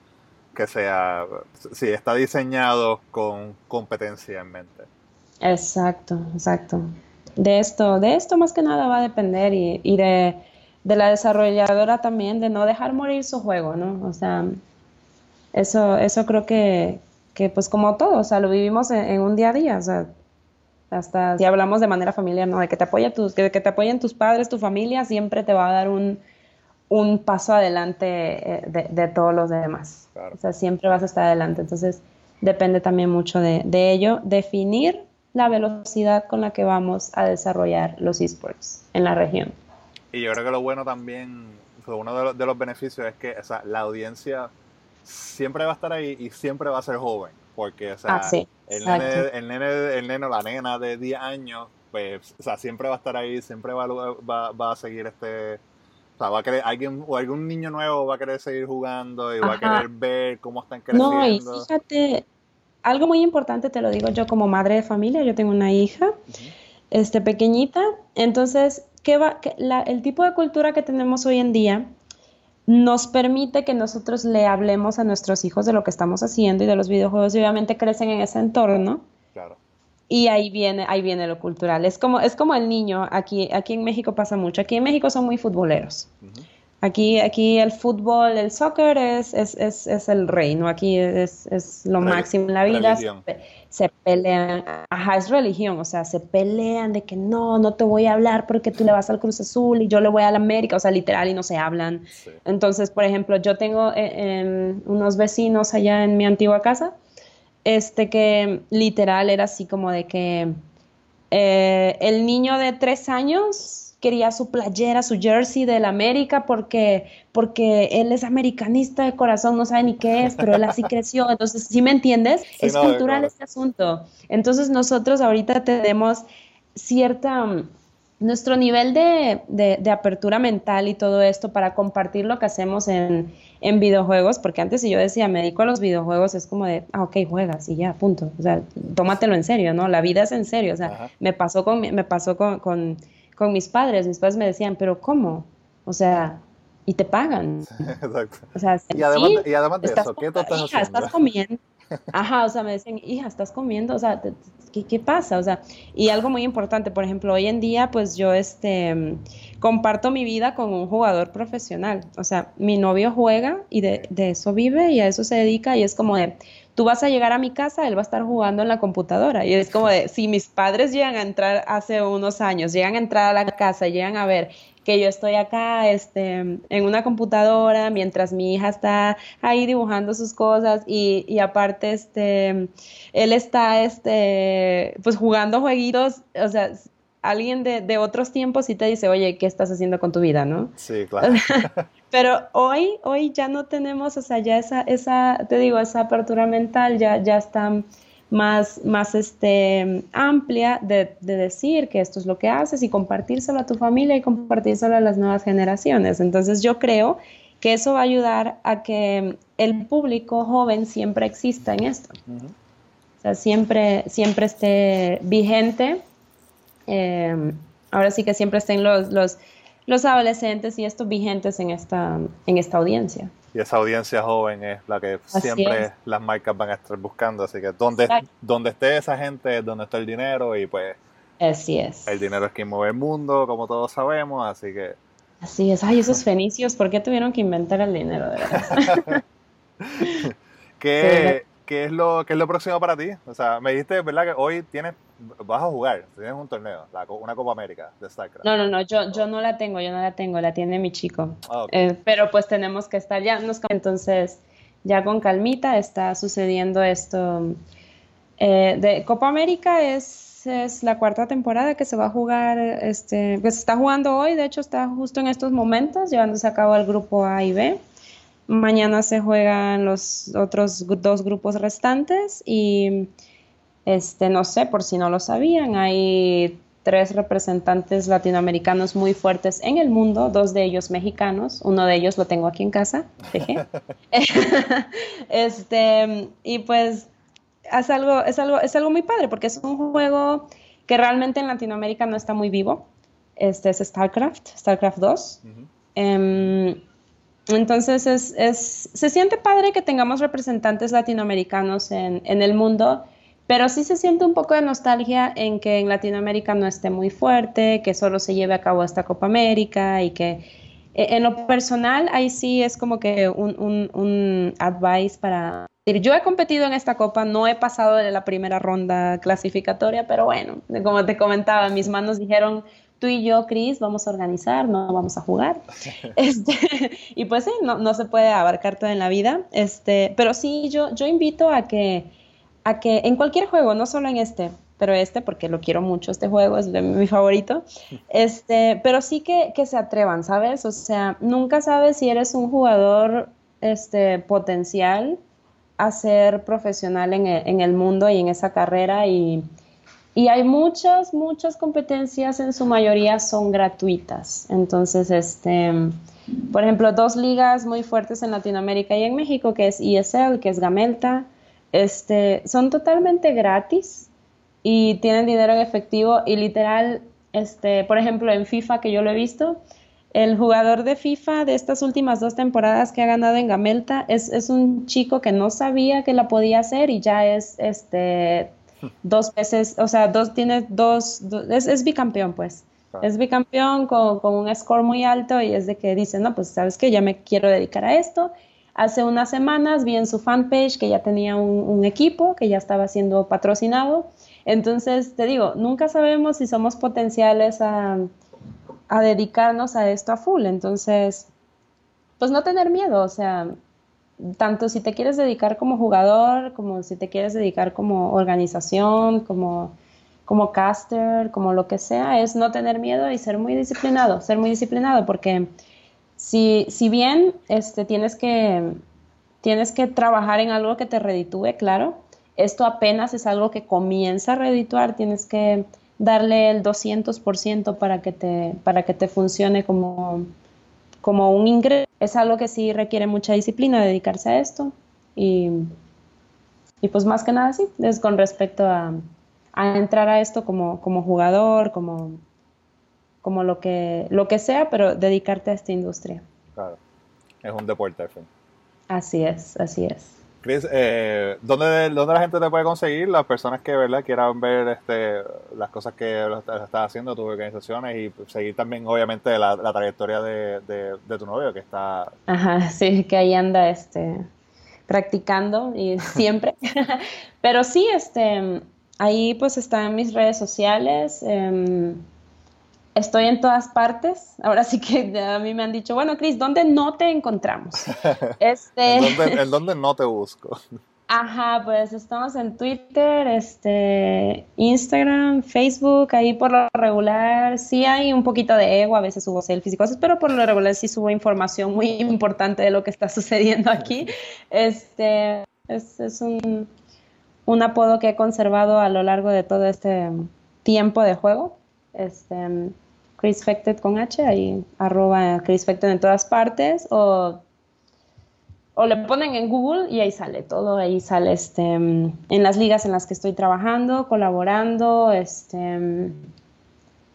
que sea, sí, está diseñado con competencia en mente. Exacto, exacto. De esto, de esto más que nada va a depender y, y de, de, la desarrolladora también, de no dejar morir su juego, ¿no? O sea, eso, eso creo que, que pues como todo, o sea, lo vivimos en, un día a día, o sea, hasta si hablamos de manera familiar, ¿no? De que te apoya tus, que, que te apoyen tus padres, tu familia, siempre te va a dar un, un paso adelante eh, de, todos los demás. O sea, siempre vas a estar adelante. Entonces, depende también mucho de, ello. Definir la velocidad con la que vamos a desarrollar los esports en la región. Y yo creo que lo bueno también, uno de los, beneficios es que la audiencia siempre va a estar ahí y siempre va a ser joven. Porque, o sea, ah, el, nene, el, nene, el nene o la nena de 10 años, pues, o sea, siempre va a estar ahí, siempre va, va, va a seguir este va a querer, alguien o algún niño nuevo va a querer seguir jugando y va a querer ver cómo están creciendo. No, y fíjate, algo muy importante te lo digo yo como madre de familia, yo tengo una hija este, pequeñita. Entonces, ¿qué va? el tipo de cultura que tenemos hoy en día nos permite que nosotros le hablemos a nuestros hijos de lo que estamos haciendo y de los videojuegos y obviamente crecen en ese entorno. Claro. Y ahí viene, ahí viene lo cultural. Es como, es como el niño, aquí, aquí en México pasa mucho. Aquí en México son muy futboleros. Aquí, aquí el fútbol, el soccer es, es, es, es el rey, ¿no? Aquí es, es lo máximo en la vida. Se, pelean, ajá, es religión, o sea, se pelean de que no, no te voy a hablar porque tú le vas al Cruz Azul y yo le voy a la América, o sea, literal y no se hablan. Entonces, por ejemplo, yo tengo eh, unos vecinos allá en mi antigua casa, este que literal era así como de que eh, el niño de tres años quería su playera, su jersey del América porque, porque él es americanista de corazón, no sabe ni qué es, pero él así [laughs] creció. Entonces, ¿sí me entiendes? es cultural este asunto. Entonces, nosotros ahorita tenemos cierta nuestro nivel de, apertura mental y todo esto para compartir lo que hacemos en, videojuegos, porque antes si yo decía, me dedico a los videojuegos, es como de, ah, ok, juegas y ya, punto. O sea, tómatelo en serio, ¿no? La vida es en serio. O sea, me pasó con, me pasó con con mis padres, mis padres me decían, pero ¿cómo? O sea, y te pagan. [laughs] Exacto. O sea, y, además, y además de eso, ¿qué tú estás hija, estás comiendo. [laughs] Ajá, o sea, me decían, hija, estás comiendo, o sea, ¿qué, ¿qué, pasa? O sea, y algo muy importante, por ejemplo, hoy en día, pues yo, este, comparto mi vida con un jugador profesional. O sea, mi novio juega y de, de eso vive y a eso se dedica y es como de, tú vas a llegar a mi casa, él va a estar jugando en la computadora. Y es como de, si mis padres llegan a entrar hace unos años, llegan a entrar a la casa, llegan a ver que yo estoy acá este, en una computadora mientras mi hija está ahí dibujando sus cosas y, y aparte este, él está este, pues jugando jueguitos, o sea, alguien de, de, otros tiempos sí te dice, oye, ¿qué estás haciendo con tu vida, no? Sí, claro. [laughs] Pero hoy, hoy ya no tenemos, o sea, ya esa, esa, te digo, esa apertura mental ya, ya está más, más este, amplia de, de, decir que esto es lo que haces y compartírselo a tu familia y compartírselo a las nuevas generaciones. Entonces yo creo que eso va a ayudar a que el público joven siempre exista en esto. O sea, siempre, siempre esté vigente. Eh, ahora sí que siempre estén los, los los adolescentes y estos vigentes en esta, en esta audiencia. Y esa audiencia joven es la que siempre las marcas van a estar buscando, así que donde, donde esté esa gente es donde está el dinero y pues así es. el dinero es quien mueve el mundo, como todos sabemos, así que... Así es, ay, esos fenicios, ¿por qué tuvieron que inventar el dinero? De verdad? [laughs] ¿Qué, ¿qué, es lo, ¿Qué es lo próximo para ti? O sea, me dijiste, ¿verdad? Que hoy tienes vas a jugar, tienes un torneo, una Copa América de StarCraft. No, no, no, yo, yo no la tengo, yo no la tengo, la tiene mi chico. Ah, eh, pero pues tenemos que estar ya, entonces ya con calmita está sucediendo esto. Eh, de Copa América es, es la cuarta temporada que se va a jugar, este, que se está jugando hoy, de hecho está justo en estos momentos, llevándose a cabo el grupo A y B. Mañana se juegan los otros dos grupos restantes y este, no sé, por si no lo sabían, hay tres representantes latinoamericanos muy fuertes en el mundo, dos de ellos mexicanos, uno de ellos lo tengo aquí en casa, [laughs] este, y pues es algo, es algo, es algo muy padre porque es un juego que realmente en Latinoamérica no está muy vivo. Este es StarCraft, StarCraft 2. Em, entonces es, es, se siente padre que tengamos representantes latinoamericanos en, en el mundo pero sí se siente un poco de nostalgia en que en Latinoamérica no esté muy fuerte, que solo se lleve a cabo esta Copa América y que e, en lo personal ahí sí es como que un, un, un advice para... Yo he competido en esta copa, no he pasado de la primera ronda clasificatoria, pero bueno, como te comentaba, mis manos dijeron, tú y yo, Cris, vamos a organizar, no vamos a jugar. [laughs] Este, [laughs] y pues sí, no, no, se puede abarcar todo en la vida, este, pero sí, yo, yo invito a que a que en cualquier juego, no solo en este, pero este, porque lo quiero mucho, este juego es de mi favorito, [laughs] este, pero sí que, se atrevan, ¿sabes? O sea, nunca sabes si eres un jugador este, potencial a ser profesional en el, en el mundo y en esa carrera y, y hay muchas, muchas competencias, en su mayoría son gratuitas. Entonces, este, por ejemplo, dos ligas muy fuertes en Latinoamérica y en México, que es ESL, que es Gamelta, este, son totalmente gratis y tienen dinero en efectivo y literal, este, por ejemplo, en FIFA que yo lo he visto, el jugador de FIFA de estas últimas dos temporadas que ha ganado en Gamelta es, es un chico que no sabía que la podía hacer y ya es este dos veces, o sea, dos tiene dos, es, es, bicampeón pues. Es bicampeón con, con, un score muy alto y es de que dice, no, pues sabes que ya me quiero dedicar a esto. Hace unas semanas vi en su fanpage que ya tenía un, un equipo, que ya estaba siendo patrocinado entonces, te digo, nunca sabemos si somos potenciales a, dedicarnos a esto a full. Entonces, pues no tener miedo, o sea, tanto si te quieres dedicar como jugador, como si te quieres dedicar como organización, como, como caster, como lo que sea, es no tener miedo y ser muy disciplinado, ser muy disciplinado, porque si, si bien este, tienes, que, tienes que trabajar en algo que te reditúe, claro, esto apenas es algo que comienza a redituar, tienes que darle el 200% para que te, para que te funcione como, como un ingreso. Es algo que sí requiere mucha disciplina dedicarse a esto y, y pues más que nada sí, es con respecto a, a entrar a esto como, como jugador, como, como lo, que, lo que sea, pero dedicarte a esta industria. Claro, es un deporte. Así es, así es. Chris, eh, ¿dónde, ¿dónde, la gente te puede conseguir? Las personas que ¿verdad? quieran ver este, las cosas que estás haciendo, tus organizaciones y seguir también, obviamente, la, trayectoria de, de, tu novio que está. Ajá, sí, que ahí anda este, practicando y [laughs] siempre. [laughs] Pero sí, este, ahí pues están mis redes sociales. Eh, estoy en todas partes. Ahora sí que a mí me han dicho, bueno, Cris, ¿dónde no te encontramos? [laughs] Este... ¿En, dónde, no te busco? [laughs] Ajá, pues estamos en Twitter, este, Instagram, Facebook, ahí por lo regular sí hay un poquito de ego, a veces subo selfies y cosas, pero por lo regular sí subo información muy [laughs] importante de lo que está sucediendo aquí. Este, es, es un, un apodo que he conservado a lo largo de todo este tiempo de juego. Este, Chris Fected con H, ahí arroba Chris Fected en todas partes, o, o le ponen en Google y ahí sale todo, ahí sale este, en las ligas en las que estoy trabajando, colaborando, este,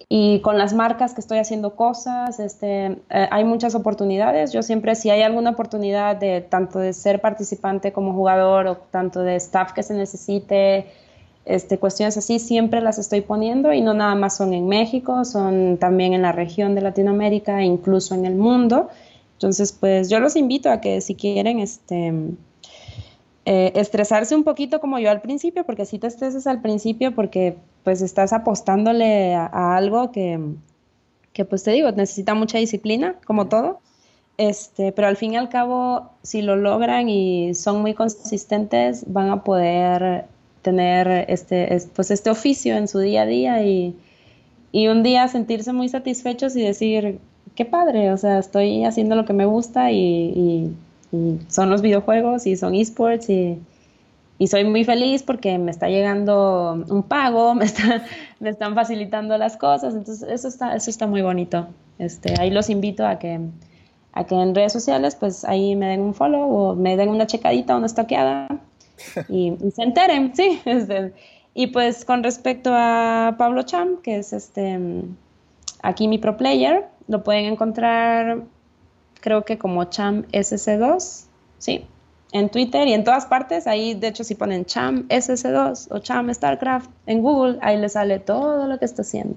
y con las marcas que estoy haciendo cosas, este, eh, hay muchas oportunidades. Yo siempre, si hay alguna oportunidad de tanto de ser participante como jugador o tanto de staff que se necesite, este, cuestiones así siempre las estoy poniendo y no nada más son en México, son también en la región de Latinoamérica e incluso en el mundo. Entonces, pues yo los invito a que si quieren este, eh, estresarse un poquito como yo al principio, porque si te estresas al principio porque pues estás apostándole a, algo que, que, pues te digo, necesita mucha disciplina, como todo. Este, pero al fin y al cabo, si lo logran y son muy consistentes, van a poder tener este, pues este oficio en su día a día y, un día sentirse muy satisfechos y decir, qué padre, o sea, estoy haciendo lo que me gusta y, son los videojuegos y son esports y, y, soy muy feliz porque me está llegando un pago, [laughs] me, me están facilitando las cosas, entonces eso está, eso está muy bonito. Este, ahí los invito a que, a que en redes sociales pues ahí me den un follow o me den una checadita, una estoqueada [laughs] y, se enteren, sí. Este, y pues con respecto a Pablo Cham, que es este aquí mi pro player, lo pueden encontrar creo que como Cham SC2, sí, en Twitter y en todas partes, ahí de hecho si ponen Cham SC2 o Cham StarCraft en Google, ahí les sale todo lo que está haciendo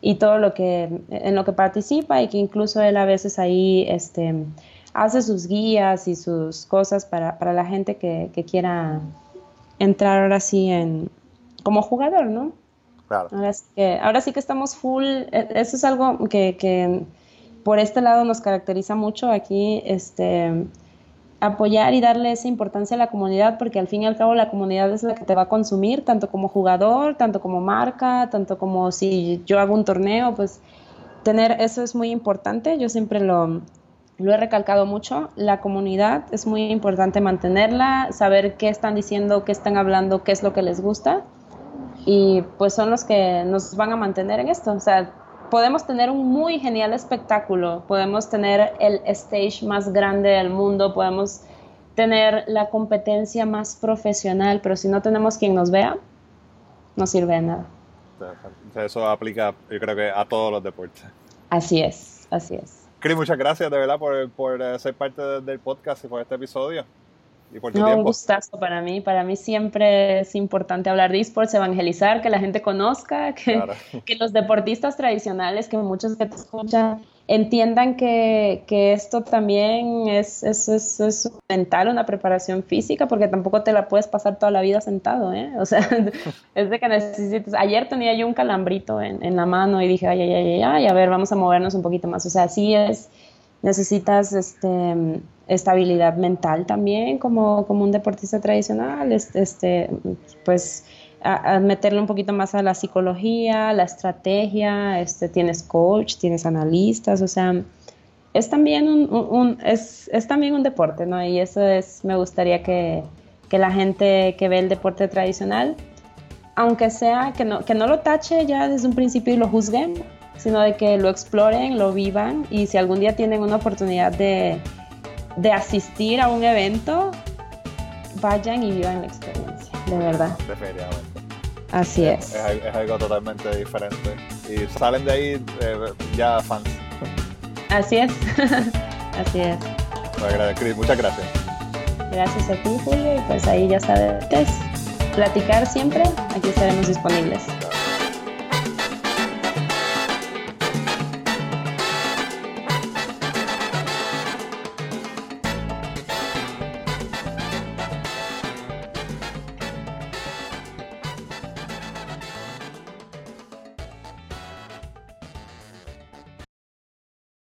y todo lo que en lo que participa y que incluso él a veces ahí este hace sus guías y sus cosas para, la gente que, quiera entrar ahora sí en como jugador, ¿no? Claro. Ahora sí que, ahora sí que estamos full, e, eso es algo que, por este lado nos caracteriza mucho aquí, este apoyar y darle esa importancia a la comunidad, porque al fin y al cabo la comunidad es la que te va a consumir, tanto como jugador, tanto como marca, tanto como si yo hago un torneo, pues tener eso es muy importante. Yo siempre lo, lo he recalcado mucho, la comunidad es muy importante mantenerla, saber qué están diciendo, qué están hablando, qué es lo que les gusta y pues son los que nos van a mantener en esto. O sea, podemos tener un muy genial espectáculo, podemos tener el stage más grande del mundo, podemos tener la competencia más profesional, pero si no tenemos quien nos vea, no sirve de nada. Eso aplica, yo creo que a todos los deportes. Así es, así es. Cris, muchas gracias de verdad por, por eh, ser parte del podcast y por este episodio. Y por tu no, tiempo. un gustazo para mí. Para mí siempre es importante hablar de esports, evangelizar, que la gente conozca, [laughs] que, claro. que los deportistas tradicionales, que muchos que te escuchan, entiendan que, que esto también es, es, es, mental, una preparación física, porque tampoco te la puedes pasar toda la vida sentado, ¿eh? O sea, [laughs] es de que necesites... Ayer tenía yo un calambrito en, en la mano y dije, ay, ay, ay, ay, a ver, vamos a movernos un poquito más. O sea, sí es, necesitas este, estabilidad mental también como, como un deportista tradicional, este, pues a, meterle un poquito más a la psicología, la estrategia, este, tienes coach, tienes analistas, o sea, es también un, es, es, también un deporte, ¿no? Y eso es, me gustaría que, que, la gente que ve el deporte tradicional, aunque sea que no, que no lo tache ya desde un principio y lo juzguen, sino de que lo exploren, lo vivan y si algún día tienen una oportunidad de, de asistir a un evento, vayan y vivan la experiencia, de verdad. Definitivamente. Así es. Es, es algo totalmente diferente. Y salen de ahí eh, ya fans. Así es. [laughs] Así es. Chris, muchas gracias. Gracias a ti, Julio. Y pues ahí ya sabes, platicar siempre. Aquí estaremos disponibles.